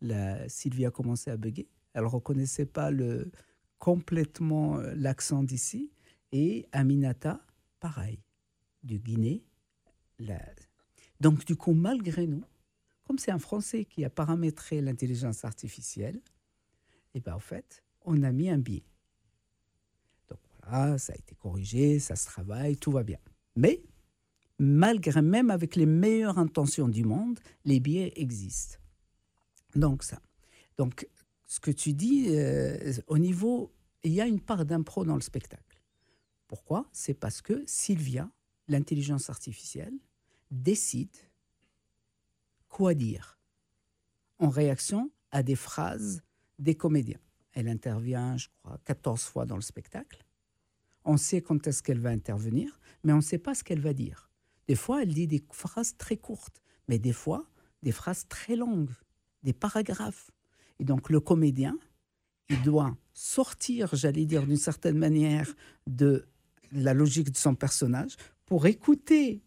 La, Sylvie a commencé à bugger. Elle ne reconnaissait pas le, complètement euh, l'accent d'ici. Et Aminata, pareil, du Guinée. Donc, du coup, malgré nous, comme c'est un Français qui a paramétré l'intelligence artificielle, et eh bien, en fait, on a mis un biais. Donc voilà, ça a été corrigé, ça se travaille, tout va bien. Mais, malgré même avec les meilleures intentions du monde, les biais existent. Donc ça. Donc, ce que tu dis, euh, au niveau, il y a une part d'impro dans le spectacle. Pourquoi? C'est parce que Sylvia, l'intelligence artificielle, décide quoi dire en réaction à des phrases des comédiens. Elle intervient, je crois, 14 fois dans le spectacle. On sait quand est-ce qu'elle va intervenir, mais on ne sait pas ce qu'elle va dire. Des fois, elle dit des phrases très courtes, mais des fois, des phrases très longues, des paragraphes. Et donc, le comédien, il doit sortir, j'allais dire d'une certaine manière, de la logique de son personnage pour écouter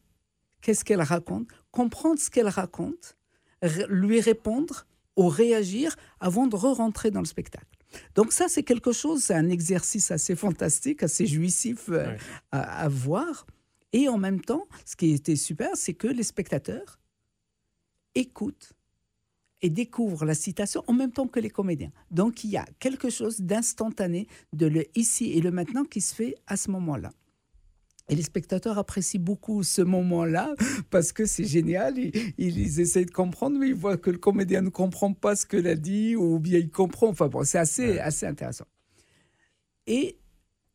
qu'est-ce qu'elle raconte, comprendre ce qu'elle raconte, lui répondre ou réagir avant de re-rentrer dans le spectacle. Donc ça, c'est quelque chose, c'est un exercice assez fantastique, assez jouissif euh, à, voir. Et en même temps, ce qui était super, c'est que les spectateurs écoutent et découvrent la citation en même temps que les comédiens. Donc il y a quelque chose d'instantané de le ici et le maintenant qui se fait à ce moment-là. Et les spectateurs apprécient beaucoup ce moment-là parce que c'est génial. Ils, ils, essayent de comprendre, mais ils voient que le comédien ne comprend pas ce que l'a dit ou bien il comprend. Enfin bon, c'est assez, assez intéressant. Et,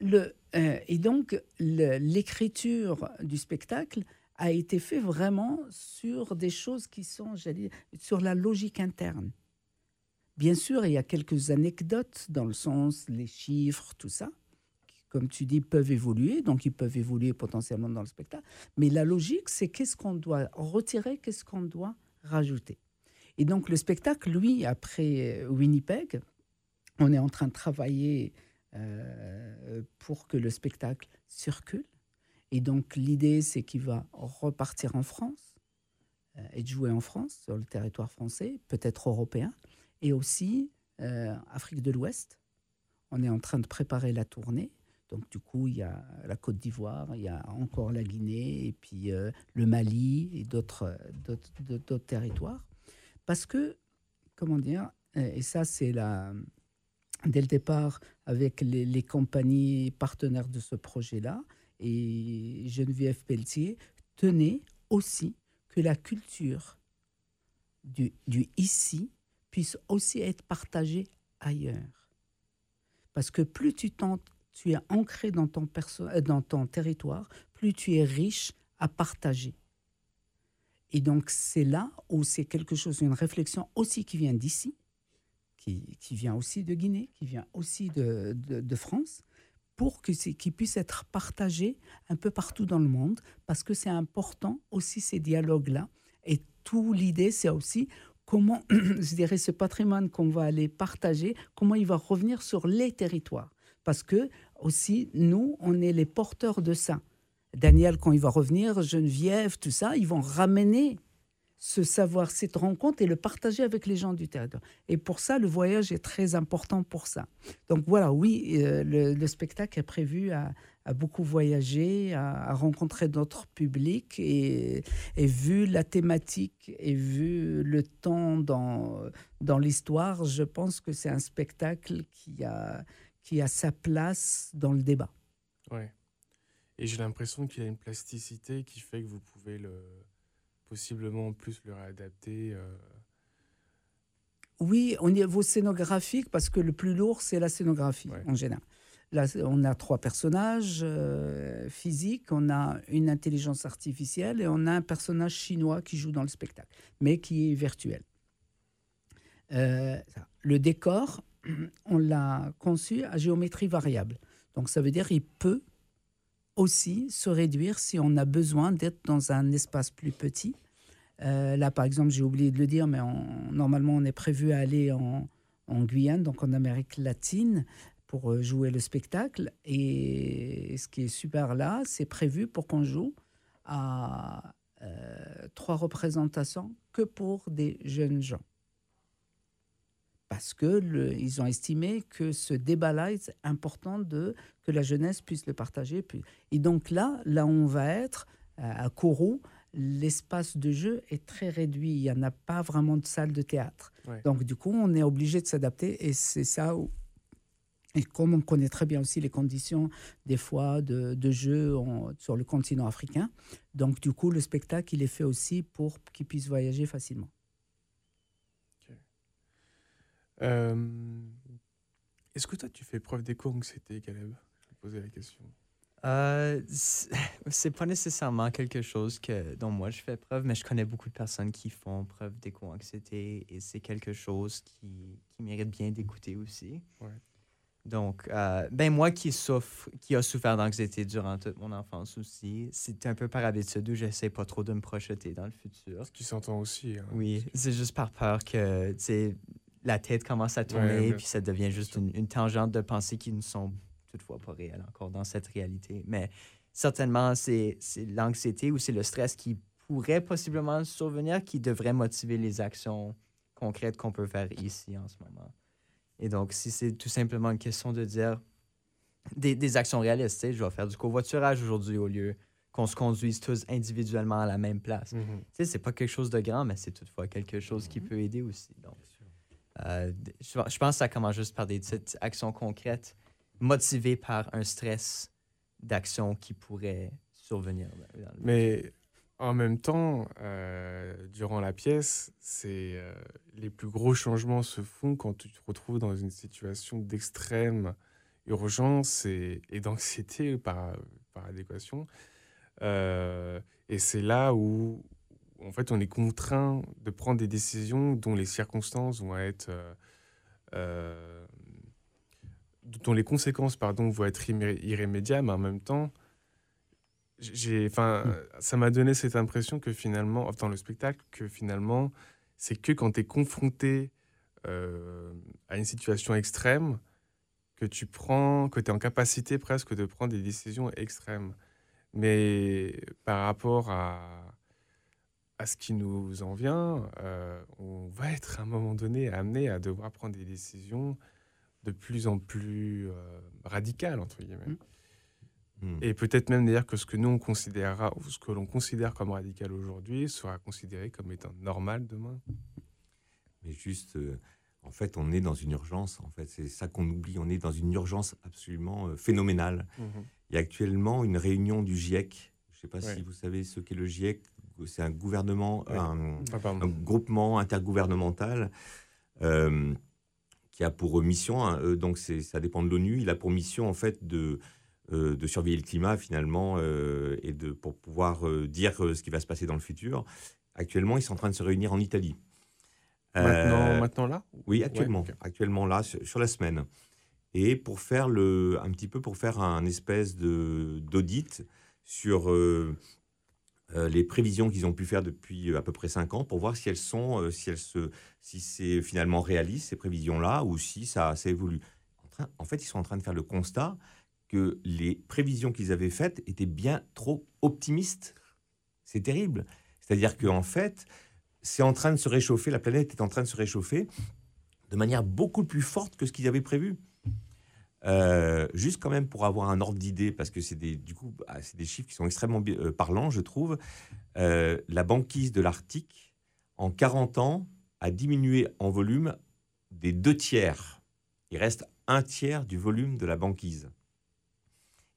le, euh, et donc, l'écriture du spectacle a été fait vraiment sur des choses qui sont, j'allais sur la logique interne. Bien sûr, il y a quelques anecdotes dans le sens, les chiffres, tout ça comme tu dis, peuvent évoluer, donc ils peuvent évoluer potentiellement dans le spectacle. Mais la logique, c'est qu'est-ce qu'on doit retirer, qu'est-ce qu'on doit rajouter. Et donc le spectacle, lui, après Winnipeg, on est en train de travailler euh, pour que le spectacle circule. Et donc l'idée, c'est qu'il va repartir en France euh, et jouer en France, sur le territoire français, peut-être européen, et aussi euh, Afrique de l'Ouest. On est en train de préparer la tournée donc du coup, il y a la Côte d'Ivoire, il y a encore la Guinée, et puis euh, le Mali et d'autres territoires. Parce que, comment dire, euh, et ça c'est la, dès le départ avec les, compagnies partenaires de ce projet-là, et Geneviève Pelletier tenait aussi que la culture du, du ici puisse aussi être partagée ailleurs. Parce que plus tu es ancré euh, dans ton territoire, plus tu es riche à partager. Et donc c'est là où c'est quelque chose, une réflexion aussi qui vient d'ici, qui, vient aussi de Guinée, qui vient aussi de, France, pour que qui puisse être partagé un peu partout dans le monde, parce que c'est important aussi ces dialogues-là. Et tout l'idée, c'est aussi comment, [clears throat] je dirais, ce patrimoine qu'on va aller partager, comment il va revenir sur les territoires. Parce que aussi, nous, on est les porteurs de ça. Daniel, quand il va revenir, Geneviève, tout ça, ils vont ramener ce savoir, cette rencontre et le partager avec les gens du territoire. Et pour ça, le voyage est très important pour ça. Donc voilà, oui, euh, le, spectacle est prévu à, beaucoup voyager, à, rencontrer d'autres publics et, vu la thématique et vu le temps dans, dans l'histoire, je pense que c'est un spectacle qui a, qui a sa place dans le débat. Ouais. Et j'ai l'impression qu'il y a une plasticité qui fait que vous pouvez le possiblement plus le réadapter. Euh. oui, au niveau scénographique, parce que le plus lourd, c'est la scénographie en général. Là, on a trois personnages euh, physiques, on a une intelligence artificielle et on a un personnage chinois qui joue dans le spectacle, mais qui est virtuel. Euh, le décor, [clears throat] on l'a conçu à géométrie variable. Donc ça veut dire qu'il peut aussi se réduire si on a besoin d'être dans un espace plus petit. Euh, là, par exemple, j'ai oublié de le dire, mais normalement, on est prévu à aller en, Guyane, donc en Amérique latine pour euh, jouer le spectacle. Et ce qui est super là, c'est prévu pour qu'on joue à euh, trois représentations que pour des jeunes gens. Parce que ils ont estimé que ce débat-là est important de que la jeunesse puisse le partager. Et donc là, là où on va être euh, à Kourou, l'espace de jeu est très réduit. Il n'y en a pas vraiment de salle de théâtre. Donc du coup, on est obligé de s'adapter et c'est ça où et comme on connaît très bien aussi les conditions, des fois, de, de jeu sur le continent africain, donc du coup, le spectacle, il est fait aussi pour qu'ils puissent voyager facilement. Euh, est-ce que toi, tu fais preuve d'éco-anxiété, Caleb? Je vais poser la question. Euh, [laughs] c'est pas nécessairement quelque chose que, dont moi je fais preuve, mais je connais beaucoup de personnes qui font preuve d'éco-anxiété et c'est quelque chose qui, qui mérite bien d'écouter aussi. Ouais. Donc, euh, ben moi qui souffre, qui a souffert d'anxiété durant toute mon enfance aussi, c'est un peu par habitude où j'essaie pas trop de me projeter dans le futur. Ce qui s'entend aussi. Hein. Oui, c'est juste par peur que, la tête commence à tourner, puis ça devient juste une, tangente de pensées qui ne sont toutefois pas réelles encore dans cette réalité. Mais certainement, c'est l'anxiété ou c'est le stress qui pourrait possiblement survenir qui devrait motiver les actions concrètes qu'on peut faire ici en ce moment. Et donc, si c'est tout simplement une question de dire des, des actions réalistes, je vais faire du covoiturage aujourd'hui au lieu qu'on se conduise tous individuellement à la même place. Mm -hmm. C'est pas quelque chose de grand, mais c'est toutefois quelque chose qui mhm. peut aider aussi. Donc, euh, je, je, pense que ça commence juste par des petites actions concrètes motivées par un stress d'action qui pourrait survenir. mais en même temps, euh, durant la pièce, c'est euh, les plus gros changements se font quand tu te retrouves dans une situation d'extrême urgence et, d'anxiété par, par adéquation. Et c'est là où, en fait, on est contraint de prendre des décisions dont les circonstances vont être, dont les conséquences, pardon, vont être irrémédiables, mais en même temps, enfin, hmm. ça m'a donné cette impression que finalement, dans le spectacle, que finalement, c'est que quand tu es confronté euh, à une situation extrême, que tu prends, que tu es en capacité presque de prendre des décisions extrêmes. Mais par rapport à, à ce qui nous en vient, euh, on va être à un moment donné amené à devoir prendre des décisions de plus en plus euh, radicales, entre guillemets. Hmm. Hmm. Et peut-être même d'ailleurs que ce que nous on considérera, ou ce que l'on considère comme radical aujourd'hui, sera considéré comme étant normal demain. Mais juste, euh, en fait, on est dans une urgence. En fait, c'est ça qu'on oublie. On est dans une urgence absolument phénoménale. Mhm. Il y a actuellement une réunion du GIEC. Je ne sais pas si vous savez ce qu'est le GIEC. C'est un gouvernement, un, ah, un, groupement intergouvernemental. Euh, qui a pour mission, hein, donc ça dépend de l'ONU, il a pour mission en fait de, euh, de surveiller le climat finalement euh, et de, pour pouvoir euh, dire ce qui va se passer dans le futur. Actuellement, ils sont en train de se réunir en Italie. Maintenant, maintenant là? Oui, actuellement, actuellement là, sur, la semaine. Et pour faire le, un petit peu pour faire un espèce de d'audit sur les prévisions qu'ils ont pu faire depuis à peu près cinq ans pour voir si elles sont, si elles se, si c'est finalement réaliste ces prévisions-là ou si ça, ça évolue. En, en fait, ils sont en train de faire le constat que les prévisions qu'ils avaient faites étaient bien trop optimistes. C'est terrible. C'est-à-dire qu'en fait, c'est en train de se réchauffer, la planète est en train de se réchauffer de manière beaucoup plus forte que ce qu'ils avaient prévu. Euh, juste quand même pour avoir un ordre d'idée, parce que c'est des, du coup, bah, c'est des chiffres qui sont extrêmement euh, parlants, je trouve. Euh, la banquise de l'Arctique, en 40 ans, a diminué en volume des deux tiers. Il reste un tiers du volume de la banquise.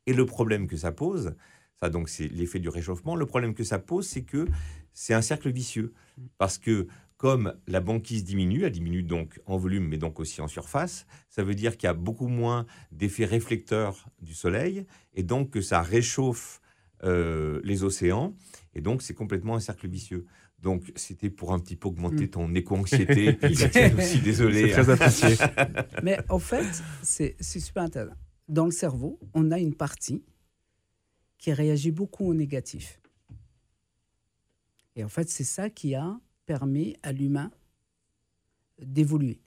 Et le problème que ça pose, ça donc c'est l'effet du réchauffement, le problème que ça pose, c'est que c'est un cercle vicieux. Parce que comme la banquise diminue, elle diminue donc en volume, mais donc aussi en surface, ça veut dire qu'il y a beaucoup moins d'effets réflecteurs du soleil, et donc que ça réchauffe euh, les océans, et donc c'est complètement un cercle vicieux. Donc, c'était pour un petit peu augmenter mm. ton éco-anxiété. [laughs] aussi, désolé. C'est très apprécié. [laughs] Mais en fait, c'est super intéressant. Dans le cerveau, on a une partie qui réagit beaucoup au négatif. Et en fait, c'est ça qui a permis à l'humain d'évoluer.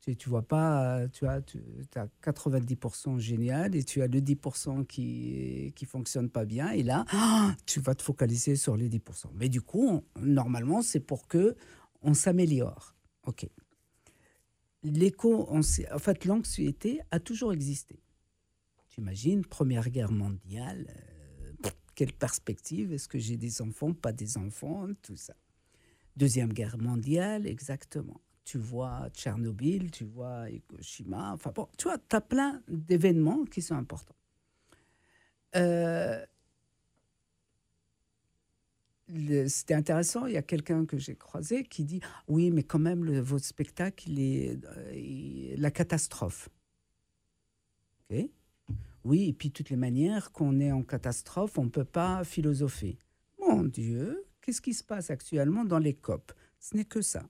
Tu, tu vois pas, tu as, tu as 90% génial et tu as le 10% qui qui fonctionne pas bien et là, tu vas te focaliser sur les 10%. Mais du coup, normalement, c'est pour que on s'améliore. OK. L'écho, en fait, l'anxiété a toujours existé. Tu imagines, Première Guerre mondiale, euh, quelle perspective? Est-ce que j'ai des enfants, pas des enfants, tout ça. Deuxième Guerre mondiale, exactement. Tu vois Tchernobyl, tu vois Hiroshima, enfin bon, tu vois, tu as plein d'événements qui sont importants. Euh, c'était intéressant, il y a quelqu'un que j'ai croisé qui dit Oui, mais quand même, votre spectacle, il est euh, la catastrophe. Ok Oui, et puis, toutes les manières, qu'on est en catastrophe, on ne peut pas philosopher. Mon Dieu, Qu'est-ce qui se passe actuellement dans les COP? Ce n'est que ça.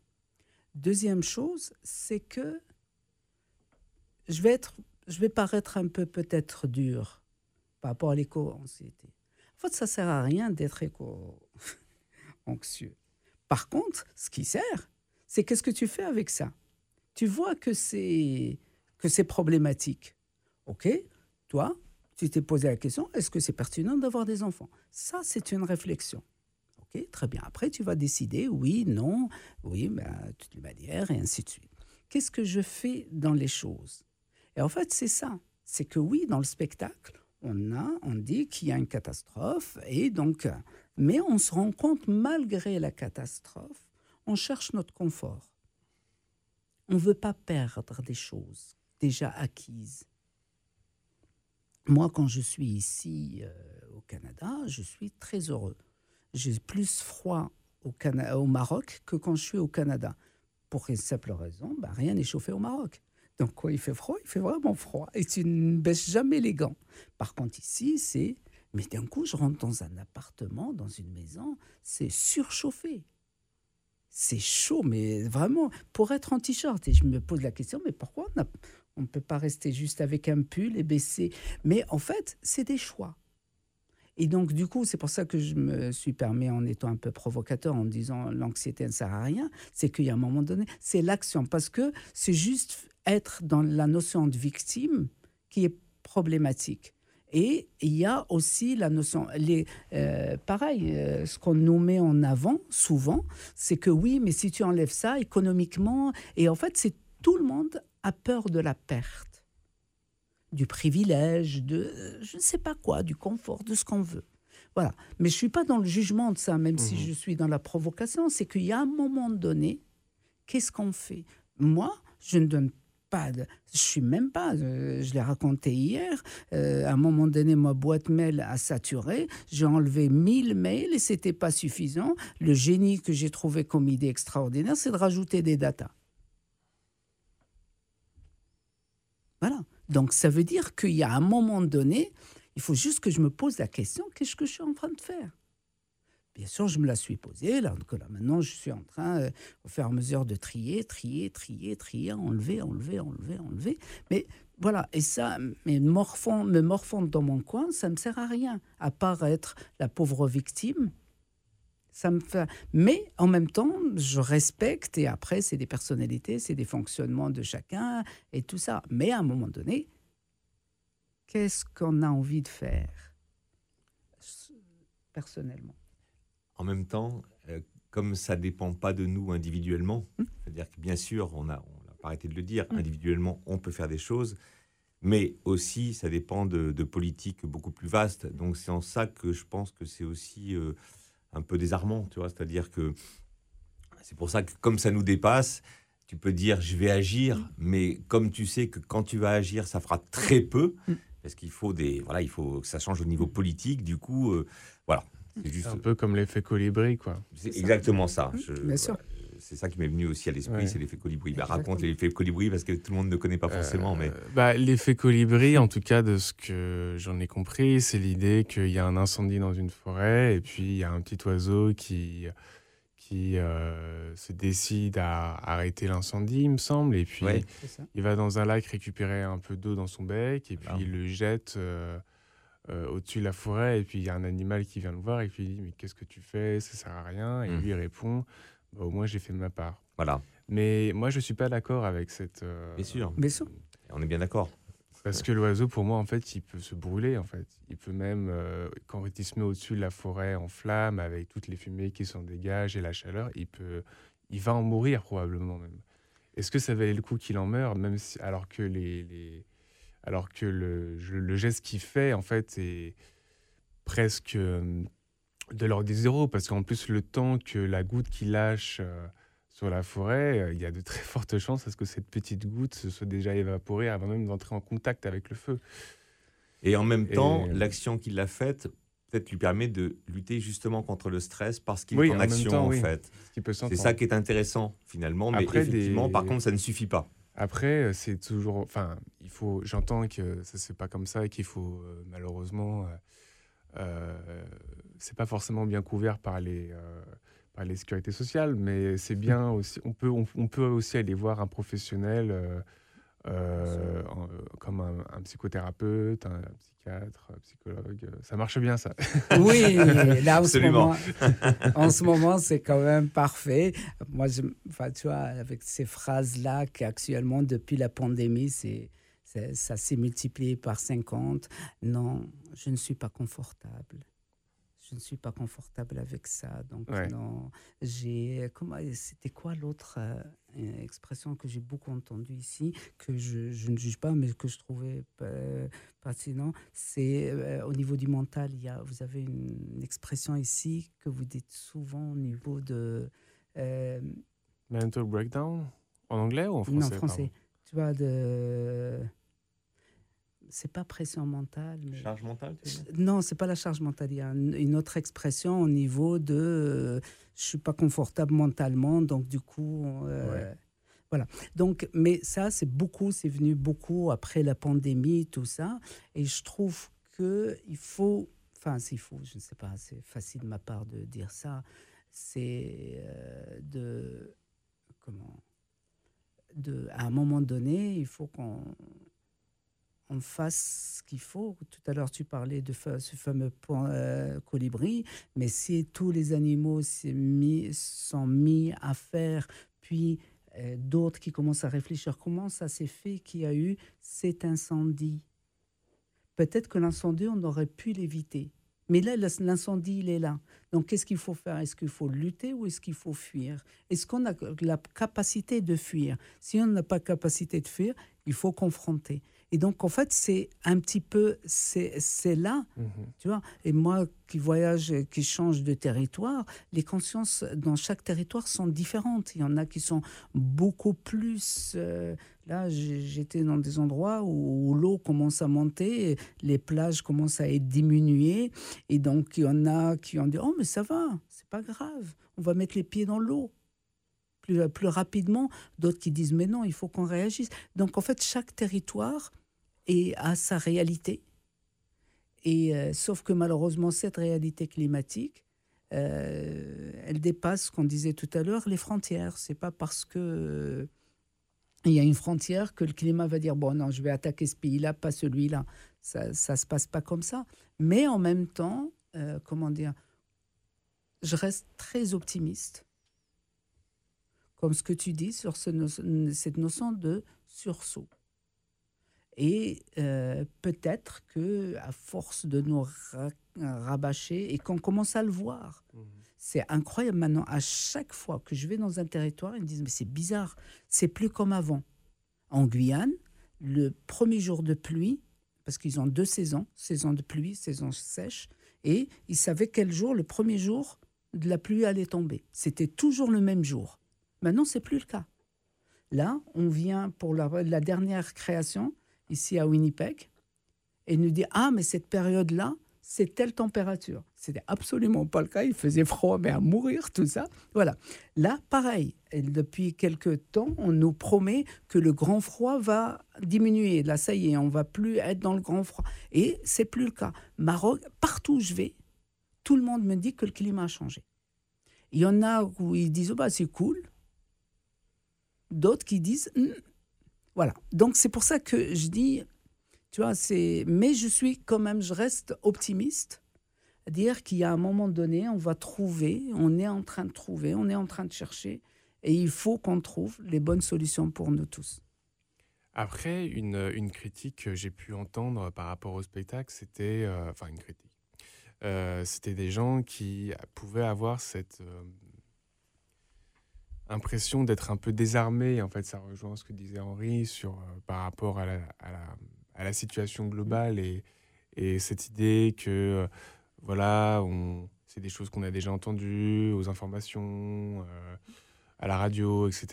Deuxième chose, c'est que je vais, être, je vais paraître un peu peut-être dur par rapport à l'éco-anxiété. En fait, ça ne sert à rien d'être éco-anxieux. Par contre, ce qui sert, c'est qu'est-ce que tu fais avec ça? Tu vois que c'est que c'est problématique. OK Toi, tu t'es posé la question, est-ce que c'est pertinent d'avoir des enfants? Ça, c'est une réflexion très bien. Après, tu vas décider, oui, non, oui, ben, toute manière, et ainsi de suite. Qu'est-ce que je fais dans les choses? Et en fait, c'est ça. C'est que oui, dans le spectacle, on a, on dit qu'il y a une catastrophe, et donc, mais on se rend compte, malgré la catastrophe, on cherche notre confort. On ne veut pas perdre des choses déjà acquises. Moi, quand je suis ici euh, au Canada, je suis très heureux j'ai plus froid au, Maroc que quand je suis au Canada. Pour une simple raison, bah, rien n'est chauffé au Maroc. Donc quand il fait froid, il fait vraiment froid. Et tu ne baisses jamais les gants. Par contre, ici, c'est... Mais d'un coup, je rentre dans un appartement, dans une maison, c'est surchauffé. C'est chaud, mais vraiment, pour être en t-shirt. Et je me pose la question, mais pourquoi on ne peut pas rester juste avec un pull et baisser? Mais en fait, c'est des choix. Et donc, du coup, c'est pour ça que je me suis permis, en étant un peu provocateur, en disant l'anxiété ne sert à rien, c'est qu'il y a un moment donné, c'est l'action. Parce que c'est juste être dans la notion de victime qui est problématique. Et il y a aussi la notion, les, euh, pareil, euh, ce qu'on nous met en avant souvent, c'est que oui, mais si tu enlèves ça économiquement, et en fait, c'est tout le monde a peur de la perte du privilège, de je ne sais pas quoi, du confort, de ce qu'on veut. Voilà. Mais je suis pas dans le jugement de ça, même si mhm. je suis dans la provocation. C'est qu'il y a un moment donné, qu'est-ce qu'on fait? Moi, je ne donne pas de, je suis même pas, euh, je l'ai raconté hier, euh, à un moment donné, ma boîte mail a saturé, j'ai enlevé 1000 mails et c'était pas suffisant. Le génie que j'ai trouvé comme idée extraordinaire, c'est de rajouter des datas. Voilà. Donc ça veut dire qu'il y a un moment donné, il faut juste que je me pose la question, qu'est-ce que je suis en train de faire? Bien sûr, je me la suis posée. Là, là maintenant, je suis en train, euh, au fur et à mesure, de trier, trier, trier, trier, enlever, enlever, enlever, enlever. Mais voilà, et ça, mais morfond, me morfondre dans mon coin, ça ne me sert à rien, à part être la pauvre victime ça me fait... Mais en même temps, je respecte, et après, c'est des personnalités, c'est des fonctionnements de chacun, et tout ça. Mais à un moment donné, qu'est-ce qu'on a envie de faire, personnellement? En même temps, euh, comme ça ne dépend pas de nous individuellement, hum. c'est-à-dire que bien sûr, on n'a on pas arrêté de le dire, hum. individuellement, on peut faire des choses, mais aussi, ça dépend de, de politiques beaucoup plus vastes. Donc c'est en ça que je pense que c'est aussi... Euh, un peu désarmant, tu vois. C'est-à-dire que c'est pour ça que comme ça nous dépasse, tu peux dire je vais agir, mm. mais comme tu sais que quand tu vas agir, ça fera très peu, mm. parce qu'il faut des, voilà, il faut que ça change au niveau politique. Du coup, euh, voilà. C'est juste un peu comme l'effet colibri, quoi. C'est exactement ça. Mm. Bien sûr. C'est ça qui m'est venu aussi à l'esprit, c'est l'effet colibri. Bah, raconte l'effet colibri parce que tout le monde ne connaît pas forcément. mais... Bah, l'effet colibri, en tout cas, de ce que j'en ai compris, c'est l'idée qu'il y a un incendie dans une forêt et puis il y a un petit oiseau qui, qui se décide à arrêter l'incendie, il me semble, et puis il va dans un lac récupérer un peu d'eau dans son bec et puis il le jette. Euh, au-dessus de la forêt, et puis il y a un animal qui vient le voir et qui lui dit Mais qu'est-ce que tu fais? Ça sert à rien. Et mmh. lui il répond bah, Au moins j'ai fait de ma part. Voilà. Mais moi je suis pas d'accord avec cette. Euh, bien sûr. Bien sûr. On est bien d'accord. Parce que l'oiseau, pour moi, en fait, il peut se brûler. En fait, il peut même, euh, quand il se met au-dessus de la forêt en flamme, avec toutes les fumées qui s'en dégagent et la chaleur, il peut, il va en mourir probablement même. Est-ce que ça valait le coup qu'il en meure, même si, alors que les, les alors que le, le geste qu'il fait, en fait, est presque euh, de l'ordre des zéros, parce qu'en plus, le temps que la goutte qui lâche euh, sur la forêt, euh, il y a de très [laughs] fortes chances à ce que cette petite goutte se soit déjà évaporée avant même d'entrer en contact avec le feu. Et en même temps, l'action qu'il a faite peut-être lui permet de lutter justement contre le stress parce qu'il est en, action en, fait. C'est ça qui est intéressant finalement, mais effectivement, par contre, ça ne suffit pas. Après, euh, c'est toujours. Enfin, il faut. J'entends que ça c'est pas comme ça et qu'il faut euh, malheureusement. Euh, c'est pas forcément bien couvert par les par les sécurités sociales, mais c'est bien [laughs] aussi. On peut on, peut aussi aller voir un professionnel. comme un, psychothérapeute, un, psychiatre, un psychologue. Ça marche bien, ça. Oui, là, en ce [laughs] moment, [laughs] en ce moment c'est quand même parfait. Moi, je, enfin, tu vois, avec ces phrases-là, qu'actuellement, depuis la pandémie, c'est, ça s'est multiplié par 50. Non, je ne suis pas confortable je ne suis pas confortable avec ça. Donc, non, j'ai. Comment, c'était quoi l'autre euh, expression que j'ai beaucoup entendue ici, que je, je, ne juge pas, mais que je trouvais fascinant C'est euh, au niveau du mental. Il y a, vous avez une, expression ici que vous dites souvent au niveau de. Euh, Mental breakdown? En anglais ou en français Non, en français. Tu vois, de c'est pas pression mentale. Mais... Charge mentale Non, c'est pas la charge mentale. Il y a une autre expression au niveau de euh, je suis pas confortable mentalement, donc du coup. Euh, voilà. Donc, mais ça, c'est beaucoup, c'est venu beaucoup après la pandémie, tout ça. Et je trouve que il faut, enfin, s'il faut, je ne sais pas, c'est facile de ma part de dire ça, c'est euh, de, comment, de, à un moment donné, il faut qu'on on fasse ce qu'il faut. Tout à l'heure, tu parlais de ce fameux point, euh, colibri, mais si tous les animaux mis, sont mis à faire, puis euh, d'autres qui commencent à réfléchir comment ça s'est fait qu'il y a eu cet incendie? Peut-être que l'incendie, on aurait pu l'éviter. Mais là, l'incendie, il est là. Donc, qu'est-ce qu'il faut faire? Est-ce qu'il faut lutter ou est-ce qu'il faut fuir? Est-ce qu'on a la capacité de fuir? Si on n'a pas capacité de fuir, il faut confronter. Et donc, en fait, c'est un petit peu, c'est là, mhm. tu vois. Et moi qui voyage, qui change de territoire, les consciences dans chaque territoire sont différentes. Il y en a qui sont beaucoup plus. Euh, là, j'étais dans des endroits où, l'eau commence à monter, les plages commencent à être diminuées. Et donc, il y en a qui ont dit Oh, mais ça va, c'est pas grave, on va mettre les pieds dans l'eau plus, plus rapidement, d'autres qui disent mais non, il faut qu'on réagisse. Donc en fait, chaque territoire et à sa réalité. Et euh, sauf que malheureusement, cette réalité climatique, euh, elle dépasse, ce qu'on disait tout à l'heure, les frontières. C'est pas parce que euh, il y a une frontière que le climat va dire bon non, je vais attaquer ce pays-là, pas celui-là. Ça, ça se passe pas comme ça. Mais en même temps, comment dire, je reste très optimiste. Comme ce que tu dis sur ce cette notion de sursaut. Et euh, peut-être que à force de nous rabâcher et qu'on commence à le voir, mmh. c'est incroyable maintenant. À chaque fois que je vais dans un territoire, ils me disent mais c'est bizarre, c'est plus comme avant. En Guyane, le premier jour de pluie, parce qu'ils ont deux saisons, saison de pluie, saison sèche, et ils savaient quel jour, le premier jour de la pluie allait tomber. C'était toujours le même jour. Maintenant, c'est plus le cas. Là, on vient pour la dernière création, ici à Winnipeg, et nous dit Ah, mais cette période-là, c'est telle température. C'était absolument pas le cas. Il faisait froid, mais à mourir, tout ça. Voilà. Là, pareil. Depuis quelques temps, on nous promet que le grand froid va diminuer. Là, ça y est, on va plus être dans le grand froid. Et c'est plus le cas. Maroc, partout où je vais, tout le monde me dit que le climat a changé. Il y en a où ils disent oh, bah, c'est cool. D'autres qui disent hmm. Voilà. Donc c'est pour ça que je dis tu vois, c'est. Mais je suis quand même, je reste optimiste. À dire qu'il y a un moment donné, on va trouver, on est en train de trouver, on est en train de chercher, et il faut qu'on trouve les bonnes solutions pour nous tous. Après, une, critique que j'ai pu entendre par rapport au spectacle, c'était. Euh, enfin, une critique. Euh, c'était des gens qui pouvaient avoir cette euh, impression d'être un peu désarmés. En fait, ça rejoint ce que disait Henri sur, par rapport à la, à la à la situation globale et, et cette idée que, euh, voilà, c'est des choses qu'on a déjà entendues aux informations, euh, à la radio, etc.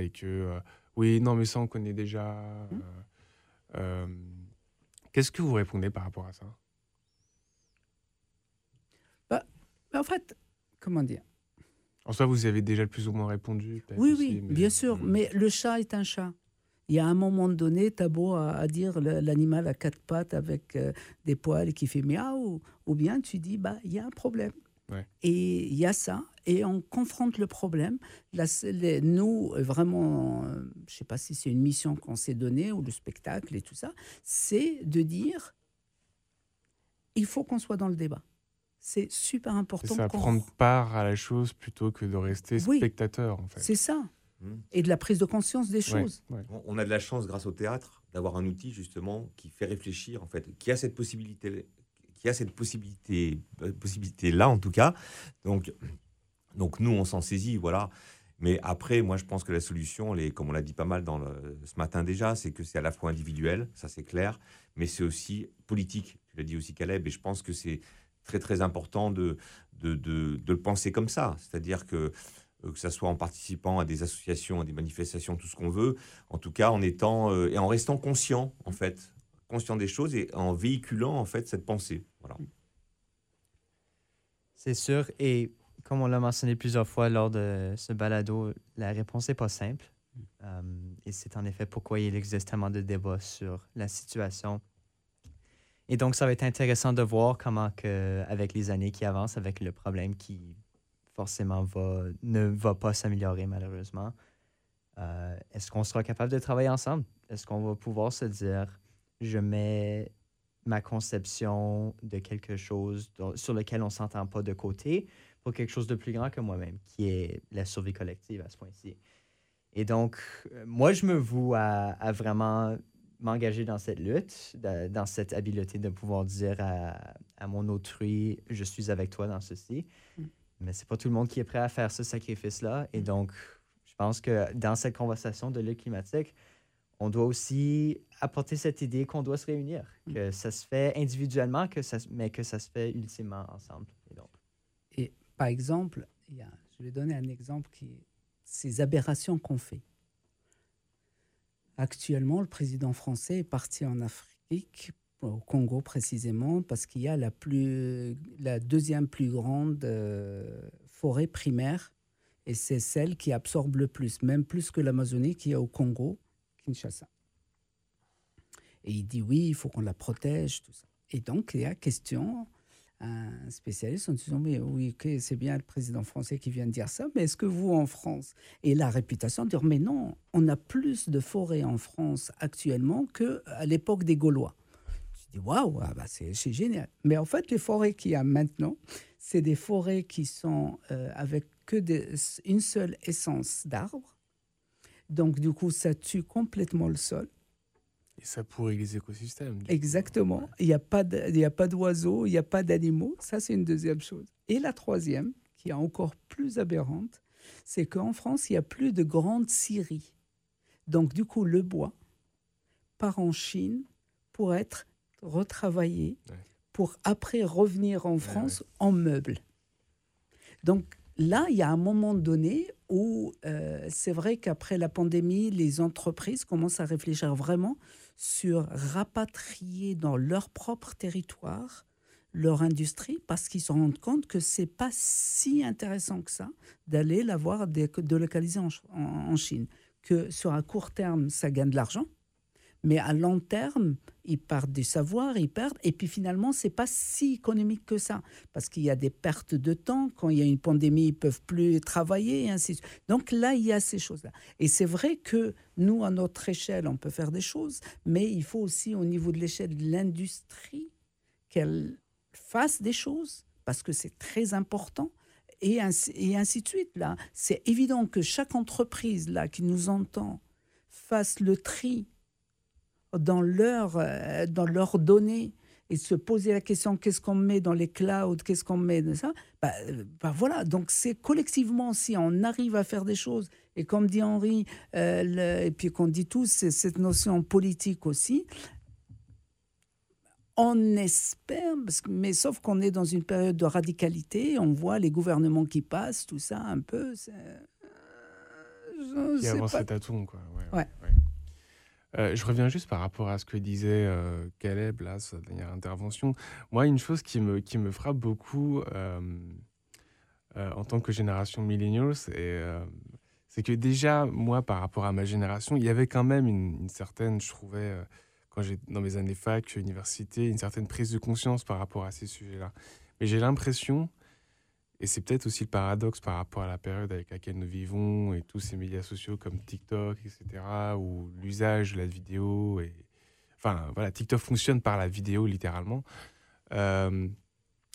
Et que, euh, oui, non, mais ça, on connaît déjà. Mmh. Qu'est-ce que vous répondez par rapport à ça? Bah, En fait, comment dire? En soi, vous avez déjà plus ou moins répondu. Oui, oui, bien sûr. Mmh. Mais le chat est un chat il y a un moment donné, tu as beau à, dire l'animal à quatre pattes avec euh, des poils qui fait miaou, ou bien tu dis, bah, il y a un problème. Et il y a ça, et on confronte le problème. nous, vraiment, je ne sais pas si c'est une mission qu'on s'est donnée, ou le spectacle et tout ça, c'est de dire, il faut qu'on soit dans le débat. C'est super important. C'est prendre part à la chose plutôt que de rester spectateur, en fait. C'est ça. Mmh. et de la prise de conscience des choses. On a de la chance, grâce au théâtre, d'avoir un outil justement qui fait réfléchir, en fait, qui a cette possibilité, qui a cette possibilité, euh, possibilité là en tout cas. Donc, donc nous, on s'en saisit, voilà. Mais après, moi, je pense que la solution, elle est, comme on l'a dit pas mal dans le, ce matin déjà, c'est que c'est à la fois individuel, ça c'est clair, mais c'est aussi politique. Tu l'as dit aussi, Caleb, et je pense que c'est très très important de, de, de, de le penser comme ça. C'est-à-dire que euh, que ce soit en participant à des associations, à des manifestations, tout ce qu'on veut, en tout cas en étant euh, et en restant conscient en fait, conscient des choses et en véhiculant en fait cette pensée. Voilà. C'est sûr et comme on l'a mentionné plusieurs fois lors de ce balado, la réponse n'est pas simple. Euh, et c'est en effet pourquoi il existe tellement de débats sur la situation. Et donc, ça va être intéressant de voir comment, que, avec les années qui avancent, avec le problème qui forcément va, ne va pas s'améliorer malheureusement. Euh, est-ce qu'on sera capable de travailler ensemble? Est-ce qu'on va pouvoir se dire, je mets ma conception de quelque chose sur lequel on ne s'entend pas de côté pour quelque chose de plus grand que moi-même, qui est la survie collective à ce point-ci? Et donc, moi, je me voue à, vraiment m'engager dans cette lutte, dans cette habileté de pouvoir dire à, à, mon autrui, je suis avec toi dans ceci. Mm. Mais c'est pas tout le monde qui est prêt à faire ce sacrifice-là. Et mm. donc, je pense que dans cette conversation de lutte climatique, on doit aussi apporter cette idée qu'on doit se réunir, mm. que ça se fait individuellement, que ça, mais que ça se fait ultimement ensemble. Et, donc. et par exemple, il y a, je vais donner un exemple qui est ces aberrations qu'on fait. Actuellement, le président français est parti en Afrique au Congo précisément, parce qu'il y a la, deuxième plus grande euh, forêt primaire, et c'est celle qui absorbe le plus, même plus que l'Amazonie qui est au Congo, Kinshasa. Et il dit oui, il faut qu'on la protège, tout ça. Et donc, il y a question, un spécialiste en disant, mais oui, c'est bien le président français qui vient de dire ça, mais est-ce que vous, en France, et la réputation de dire, mais non, on a plus de forêts en France actuellement qu'à l'époque des Gaulois? Dis waouh, ah bah c'est génial. Mais en fait, les forêts qu'il y a maintenant, c'est des forêts qui sont euh, avec que une seule essence d'arbres. Donc, du coup, ça tue complètement le sol. Et ça pourrit les écosystèmes. Exactement. Il n'y a pas d'oiseaux, il n'y a pas d'animaux. Ça, c'est une deuxième chose. Et la troisième, qui est encore plus aberrante, c'est qu'en France, il n'y a plus de grandes scieries. Donc, du coup, le bois part en Chine pour être retravailler pour après revenir en France en meubles. Donc là, il y a un moment donné où euh, c'est vrai qu'après la pandémie, les entreprises commencent à réfléchir vraiment sur rapatrier dans leur propre territoire leur industrie parce qu'ils se rendent compte que c'est pas si intéressant que ça d'aller l'avoir délocalisée en, en Chine. Que sur un court terme, ça gagne de l'argent, mais à long terme, ils perdent du savoir, ils perdent. Et puis finalement, c'est pas si économique que ça. Parce qu'il y a des pertes de temps. Quand il y a une pandémie, ils peuvent plus travailler, et ainsi de suite. Donc là, il y a ces choses-là. Et c'est vrai que nous, à notre échelle, on peut faire des choses, mais il faut aussi, au niveau de l'échelle de l'industrie, qu'elle fasse des choses, parce que c'est très important. Et ainsi, et ainsi de suite. Là, c'est évident que chaque entreprise là qui nous entend fasse le tri dans leurs euh, dans leurs données et se poser la question qu'est-ce qu'on met dans les clouds, qu'est-ce qu'on met dans ça, bah, bah voilà. Donc c'est collectivement si on arrive à faire des choses et comme dit Henri euh, et puis qu'on dit tous c'est cette notion politique aussi. On espère, mais sauf qu'on est dans une période de radicalité, on voit les gouvernements qui passent, tout ça un peu. Euh, qui avance pas... quoi. ouais. ouais. Euh, je reviens juste par rapport à ce que disait euh, Caleb, là, sa dernière intervention. Moi, une chose qui me, qui me frappe beaucoup euh, en tant que génération millennials, c'est que déjà, moi, par rapport à ma génération, il y avait quand même une, certaine, je trouvais, quand j'étais dans mes années fac, université, une certaine prise de conscience par rapport à ces sujets-là. Mais j'ai l'impression et c'est peut-être aussi le paradoxe par rapport à la période avec laquelle nous vivons et tous ces médias sociaux comme TikTok, etc., ou l'usage de la vidéo. Enfin, voilà, TikTok fonctionne par la vidéo littéralement. Euh,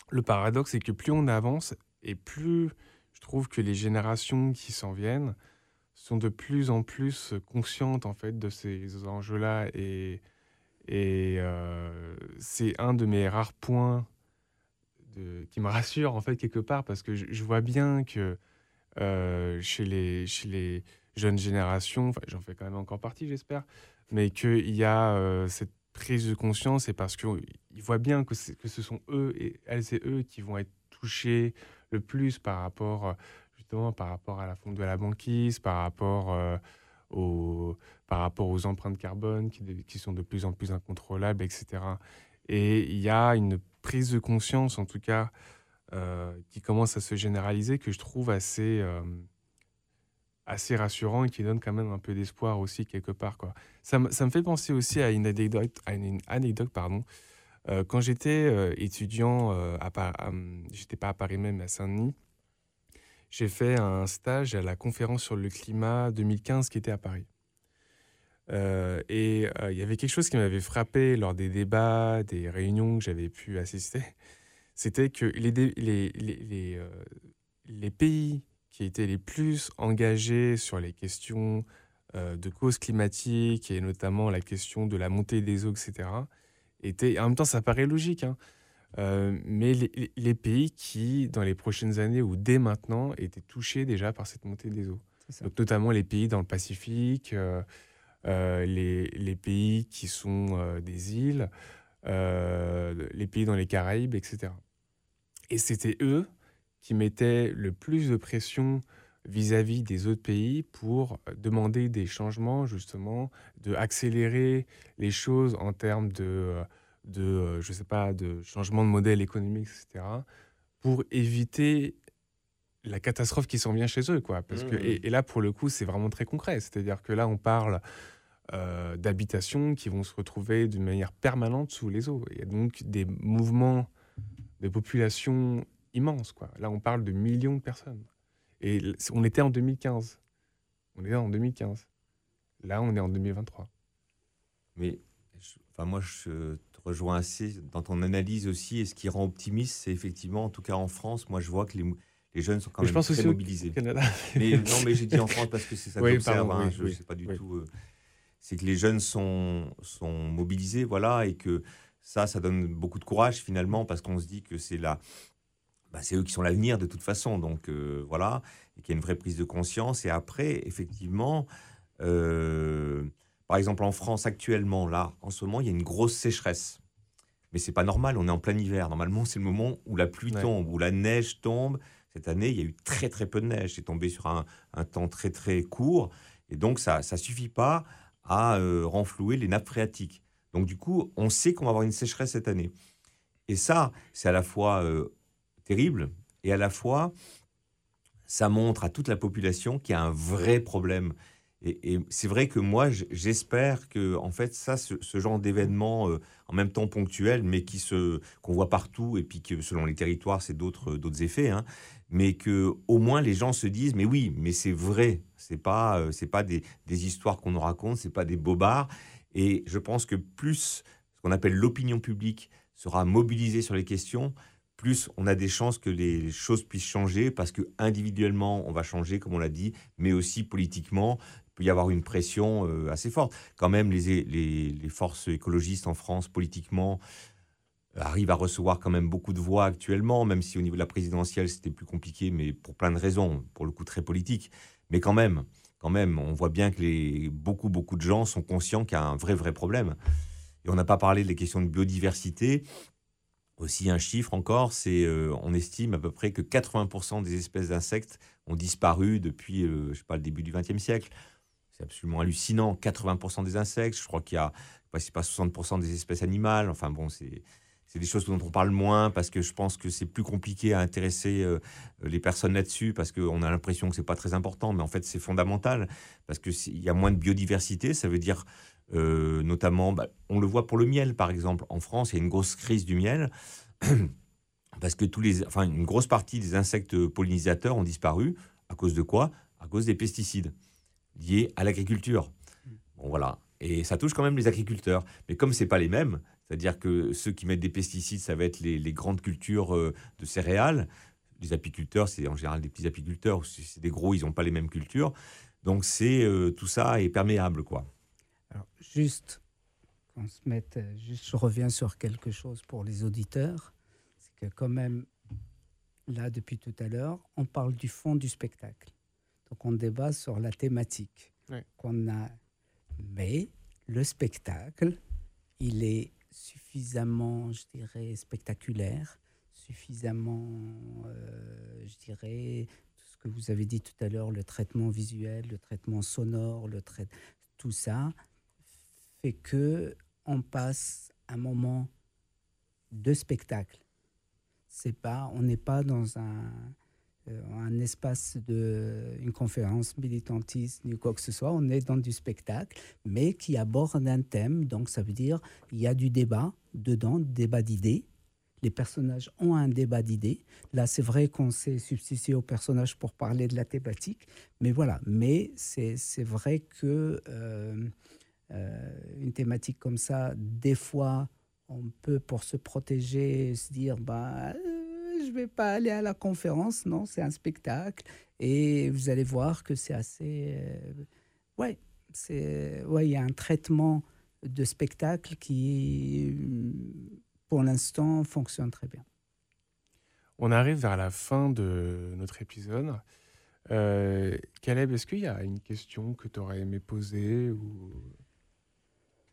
le paradoxe, c'est que plus on avance et plus je trouve que les générations qui s'en viennent sont de plus en plus conscientes en fait de ces enjeux-là et, et euh, c'est un de mes rares points qui me rassure en fait quelque part parce que je, vois bien que euh, chez, les, chez les jeunes générations, j'en fais quand même encore partie j'espère, mais qu'il y a euh, cette prise de conscience et parce qu'ils voient bien que, ce sont eux et elles et eux qui vont être touchés le plus par rapport justement par rapport à la fonte de la banquise, par rapport euh, aux, par rapport aux empreintes carbone qui, sont de plus en plus incontrôlables, etc. Et il y a une prise de conscience, en tout cas, euh, qui commence à se généraliser, que je trouve assez, euh, assez rassurant et qui donne quand même un peu d'espoir aussi quelque part. Quoi. Ça, ça, me fait penser aussi à une anecdote, à une anecdote pardon. Euh, quand j'étais étudiant, à, à j'étais pas à Paris même, mais à Saint-Denis, j'ai fait un stage à la conférence sur le climat 2015 qui était à Paris. Euh, et euh, il y avait quelque chose qui m'avait frappé lors des débats, des réunions que j'avais pu assister. [laughs] C'était que les, les, les, euh, les, pays qui étaient les plus engagés sur les questions de causes climatiques et notamment la question de la montée des eaux, etc., étaient, en même temps, ça paraît logique, hein, mais les, pays qui, dans les prochaines années ou dès maintenant, étaient touchés déjà par cette montée des eaux. Donc, notamment les pays dans le Pacifique. Euh, les, les, pays qui sont euh, des îles, euh, les pays dans les Caraïbes, etc. Et c'était eux qui mettaient le plus de pression vis-à-vis des autres pays pour demander des changements, justement, de accélérer les choses en termes de, de je sais pas, de changement de modèle économique, etc., pour éviter la catastrophe qui s'en vient chez eux, quoi. Parce que, mmh, mmh. et, et, là, pour le coup, c'est vraiment très concret. C'est-à-dire que là, on parle euh, d'habitations qui vont se retrouver d'une manière permanente sous les eaux. Il y a donc des mouvements de population immenses. Quoi. Là, on parle de millions de personnes. Et on était en 2015. On était en 2015. Là, on est en 2023. Mais enfin, moi, je te rejoins assez dans ton analyse aussi. Et ce qui rend optimiste, c'est effectivement, en tout cas en France, moi, je vois que les, les jeunes sont quand même très mobilisés. mais [laughs] non, mais j'ai dit en France parce que c'est ça que j'observe. Hein, je ne sais pas du tout. Euh, c'est que les jeunes sont, sont mobilisés, voilà, et que ça, ça donne beaucoup de courage finalement, parce qu'on se dit que c'est bah, c'est eux qui sont l'avenir de toute façon, donc euh, voilà, et qu'il y a une vraie prise de conscience. Et après, effectivement, euh, par exemple en France actuellement, là, en ce moment, il y a une grosse sécheresse. Mais c'est pas normal, on est en plein hiver. Normalement, c'est le moment où la pluie tombe, où la neige tombe. Cette année, il y a eu très très peu de neige. C'est tombé sur un, un, temps très très court. Et donc, ça ne suffit pas à euh, renflouer les nappes phréatiques. Donc du coup, on sait qu'on va avoir une sécheresse cette année. Et ça, c'est à la fois euh, terrible et à la fois, ça montre à toute la population qu'il y a un vrai problème. Et, c'est vrai que moi, j'espère que, en fait, ça, ce, genre d'événement, euh, en même temps ponctuel, mais qui se qu'on voit partout, et puis que selon les territoires, c'est d'autres d'autres effets, hein, mais que au moins les gens se disent, mais oui, mais c'est vrai, c'est pas euh, c'est pas des, histoires qu'on nous raconte, c'est pas des bobards. Et je pense que plus ce qu'on appelle l'opinion publique sera mobilisée sur les questions, plus on a des chances que les choses puissent changer parce que individuellement on va changer comme on l'a dit, mais aussi politiquement il peut y avoir une pression euh, assez forte. Quand même les, les, forces écologistes en France politiquement arrivent à recevoir quand même beaucoup de voix actuellement, même si au niveau de la présidentielle c'était plus compliqué, mais pour plein de raisons, pour le coup très politique. Mais quand même, quand même, on voit bien que les, beaucoup beaucoup de gens sont conscients qu'il y a un vrai vrai problème. Et on n'a pas parlé des questions de biodiversité. Aussi un chiffre encore, c'est euh, on estime à peu près que 80% des espèces d'insectes ont disparu depuis euh, je sais pas le début du XXe siècle. C'est absolument hallucinant. 80% des insectes, je crois qu'il y a pas, pas 60% des espèces animales. Enfin bon, c'est c'est des choses dont on parle moins parce que je pense que c'est plus compliqué à intéresser euh, les personnes là-dessus parce qu'on a l'impression que c'est pas très important, mais en fait c'est fondamental parce que s'il y a moins de biodiversité, ça veut dire euh, notamment, bah, on le voit pour le miel, par exemple. En France, il y a une grosse crise du miel. [clears throat] parce que tous les, enfin, une grosse partie des insectes pollinisateurs ont disparu. À cause de quoi? À cause des pesticides liés à l'agriculture. Bon, voilà. Et ça touche quand même les agriculteurs. Mais comme ce pas les mêmes, c'est-à-dire que ceux qui mettent des pesticides, ça va être les, grandes cultures euh, de céréales. Les apiculteurs, c'est en général des petits apiculteurs. C'est des gros, ils n'ont pas les mêmes cultures. Donc c'est euh, tout ça est perméable, quoi. Alors, juste, qu'on se mette, juste, je reviens sur quelque chose pour les auditeurs. C'est que quand même, là, depuis tout à l'heure, on parle du fond du spectacle. Donc, on débat sur la thématique qu'on a. Mais le spectacle, il est suffisamment, je dirais, spectaculaire, suffisamment, euh, je dirais, tout ce que vous avez dit tout à l'heure, le traitement visuel, le traitement sonore, le tout ça fait que on passe un moment de spectacle. C'est pas, on n'est pas dans un, un espace de une conférence militantiste ni quoi que ce soit. On est dans du spectacle, mais qui aborde un thème. Donc ça veut dire il y a du débat dedans, débat d'idées. Les personnages ont un débat d'idées. Là, c'est vrai qu'on s'est substitué aux personnages pour parler de la thématique, mais voilà. Mais c'est vrai que euh, euh, une thématique comme ça, des fois, on peut, pour se protéger, se dire, bah, je vais pas aller à la conférence, non, c'est un spectacle. Et vous allez voir que c'est assez... Euh, ouais, c'est, ouais, il y a un traitement de spectacle qui, pour l'instant, fonctionne très bien. On arrive vers la fin de notre épisode. Euh, Caleb, est-ce qu'il y a une question que tu aurais aimé poser ou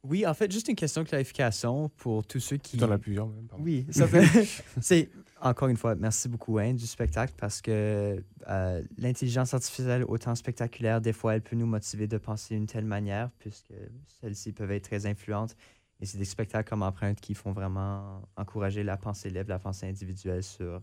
oui, en fait, juste une question de clarification pour tous ceux qui. T'en as plusieurs même. Oui, ça fait. [laughs] c'est encore une fois, merci beaucoup Wayne du spectacle parce que euh, l'intelligence artificielle autant spectaculaire, des fois, elle peut nous motiver de penser d'une telle manière puisque celles-ci peuvent être très influentes. Et c'est des spectacles comme Empreinte qui font vraiment encourager la pensée libre, la pensée individuelle sur euh,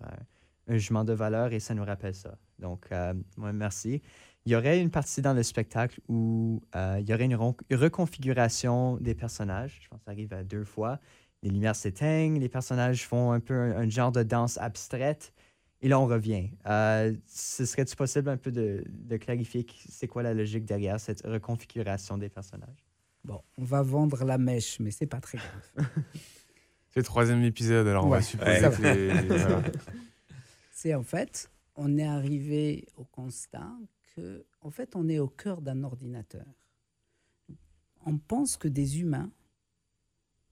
un jugement de valeur et ça nous rappelle ça. Donc, euh, moi, merci il y aurait une partie dans le spectacle où euh, il y aurait une reconfiguration des personnages. Je pense que ça arrive à deux fois. Les lumières s'éteignent, les personnages font un peu un, genre de danse abstraite. Et là, on revient. Euh, ce serait-il possible un peu de, de clarifier c'est quoi la logique derrière cette reconfiguration des personnages? Bon, on va vendre la mèche, mais c'est pas très grave. [laughs] c'est le troisième épisode, alors on va supposer [laughs] C'est en fait, on est arrivé au constat en fait, on est au cœur d'un ordinateur. On pense que des humains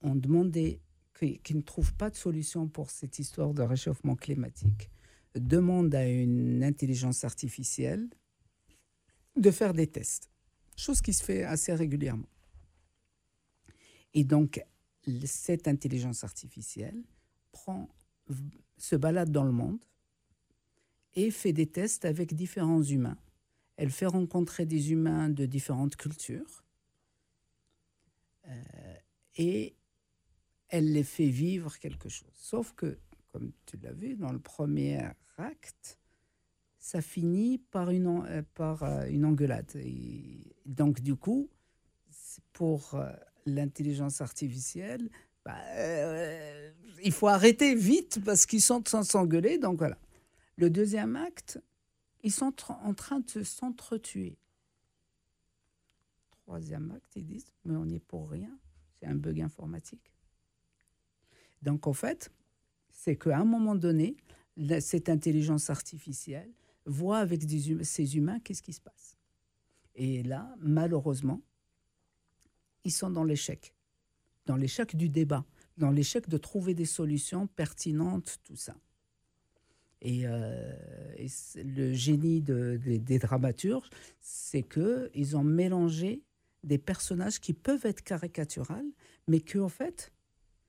ont demandé, qui, ne trouvent pas de solution pour cette histoire de réchauffement climatique, demandent à une intelligence artificielle de faire des tests, chose qui se fait assez régulièrement. Et donc, cette intelligence artificielle prend, se balade dans le monde et fait des tests avec différents humains elle fait rencontrer des humains de différentes cultures. Euh, et elle les fait vivre quelque chose. Sauf que, comme tu l'as vu, dans le premier acte, ça finit par une, euh, par euh, une engueulade. Donc, du coup, pour l'intelligence artificielle, bah, il faut arrêter vite parce qu'ils sont en s'engueuler. Donc voilà. Le deuxième acte, ils sont en train de s'entretuer. Troisième acte, ils disent, mais on n'y est pour rien, c'est un bug informatique. Donc en fait, c'est qu'à un moment donné, cette intelligence artificielle voit avec ces humains qu'est-ce qui se passe. Et là, malheureusement, ils sont dans l'échec, dans l'échec du débat, dans l'échec de trouver des solutions pertinentes, tout ça. Et, euh, le génie des dramaturges, c'est qu'ils ont mélangé des personnages qui peuvent être caricaturales, mais qui en fait,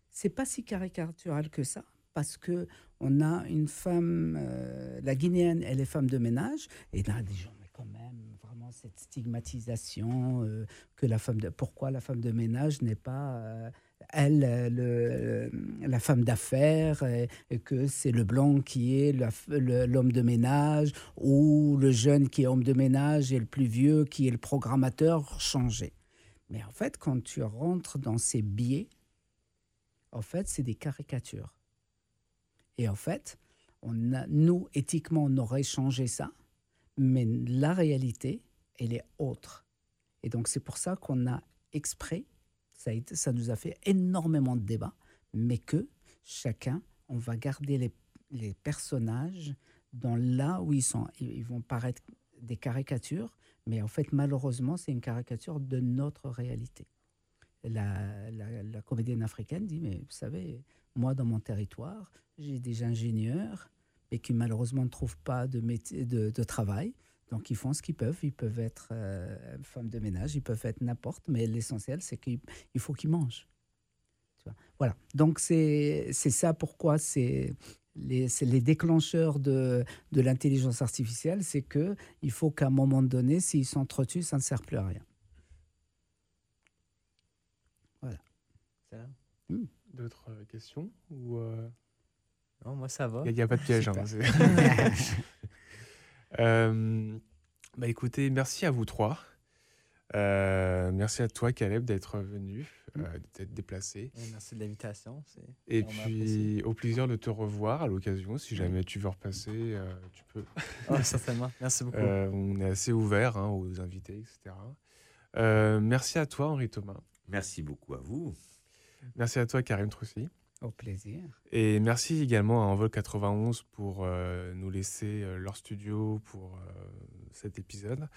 c'est pas si caricatural que ça, parce que on a une femme, euh, la guinéenne, elle est femme de ménage, et là, des gens, mais quand même, vraiment cette stigmatisation euh, que la femme pourquoi la femme de ménage n'est pas elle, le, la femme d'affaires, et, que c'est le blanc qui est l'homme de ménage, ou le jeune qui est homme de ménage et le plus vieux qui est le programmateur changé. Mais en fait, quand tu rentres dans ces biais, en fait, c'est des caricatures. Et en fait, on nous, éthiquement, on aurait changé ça, mais la réalité, elle est autre. Et donc, c'est pour ça qu'on a exprès, ça, nous a fait énormément de débats, mais que chacun, on va garder les, les personnages dans là où ils sont. Ils vont paraître des caricatures, mais en fait, malheureusement, c'est une caricature de notre réalité. La, la, comédienne africaine dit, mais vous savez, moi, dans mon territoire, j'ai des ingénieurs et qui malheureusement ne trouvent pas de, métier, de, travail. Donc, ils font ce qu'ils peuvent. Ils peuvent être euh, femmes de ménage, ils peuvent être n'importe, mais l'essentiel, c'est qu'il faut qu'ils mangent. Voilà. Donc, c'est ça pourquoi c'est les, les déclencheurs de, de l'intelligence artificielle, c'est qu'il faut qu'à un moment donné, s'ils s'entretuent, ça ne sert plus à rien. Voilà. Hmm. D'autres euh, questions? Ou euh, Non, moi ça va. Il n'y a, pas de piège. Hein, [laughs] [laughs] bah écoutez, merci à vous trois. merci à toi, Caleb, d'être venu, mm. d'être déplacé. merci de l'invitation. Et puis, au plaisir de te revoir à l'occasion. Si jamais tu veux repasser, tu peux. [laughs] Oh, certainement. Merci beaucoup. on est assez ouvert hein, aux invités, etc. merci à toi, Henri Thomas. Merci beaucoup à vous. Merci à toi, Karim Troussi. Au plaisir. Et merci également à Envol 91 pour euh, nous laisser euh, leur studio pour euh, cet épisode.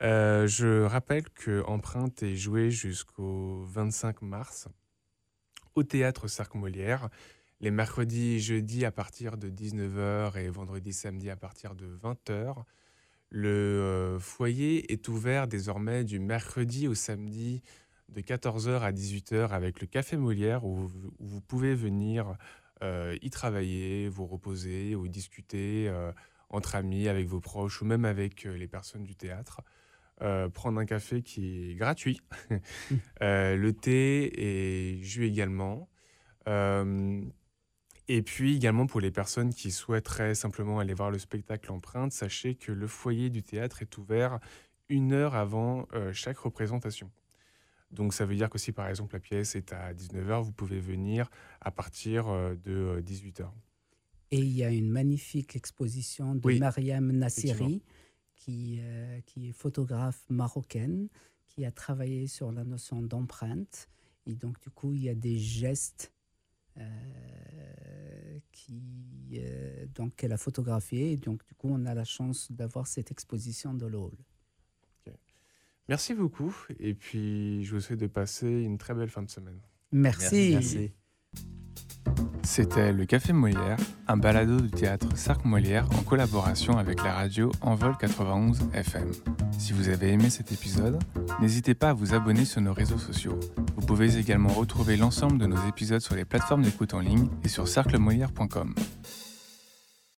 je rappelle que Empreinte est joué jusqu'au 25 mars au théâtre Cercle Molière, les mercredis et jeudis à partir de 19h et vendredi samedi à partir de 20h. Le foyer est ouvert désormais du mercredi au samedi de 14h à 18h avec le Café Molière où, vous pouvez venir euh, y travailler, vous reposer ou discuter euh, entre amis, avec vos proches ou même avec euh, les personnes du théâtre. prendre un café qui est gratuit. [laughs] le thé est jus également. et puis également pour les personnes qui souhaiteraient simplement aller voir le spectacle Empreinte, sachez que le foyer du théâtre est ouvert une heure avant chaque représentation. Donc ça veut dire que si par exemple la pièce est à 19h, vous pouvez venir à partir euh, de 18h. Euh, Et il y a une magnifique exposition de Mariam Nassiri, qui, euh, qui est photographe marocaine, qui a travaillé sur la notion d'empreinte. Et donc du coup, il y a des gestes qui, donc qu'elle a photographiés. Et donc du coup, on a la chance d'avoir cette exposition dans le hall. Merci beaucoup. Et puis, je vous souhaite de passer une très belle fin de semaine. Merci. C'était le Café Molière, un balado du théâtre Sarc Molière en collaboration avec la radio Envol 91 FM. Si vous avez aimé cet épisode, n'hésitez pas à vous abonner sur nos réseaux sociaux. Vous pouvez également retrouver l'ensemble de nos épisodes sur les plateformes d'écoute en ligne et sur cerclemolière.com.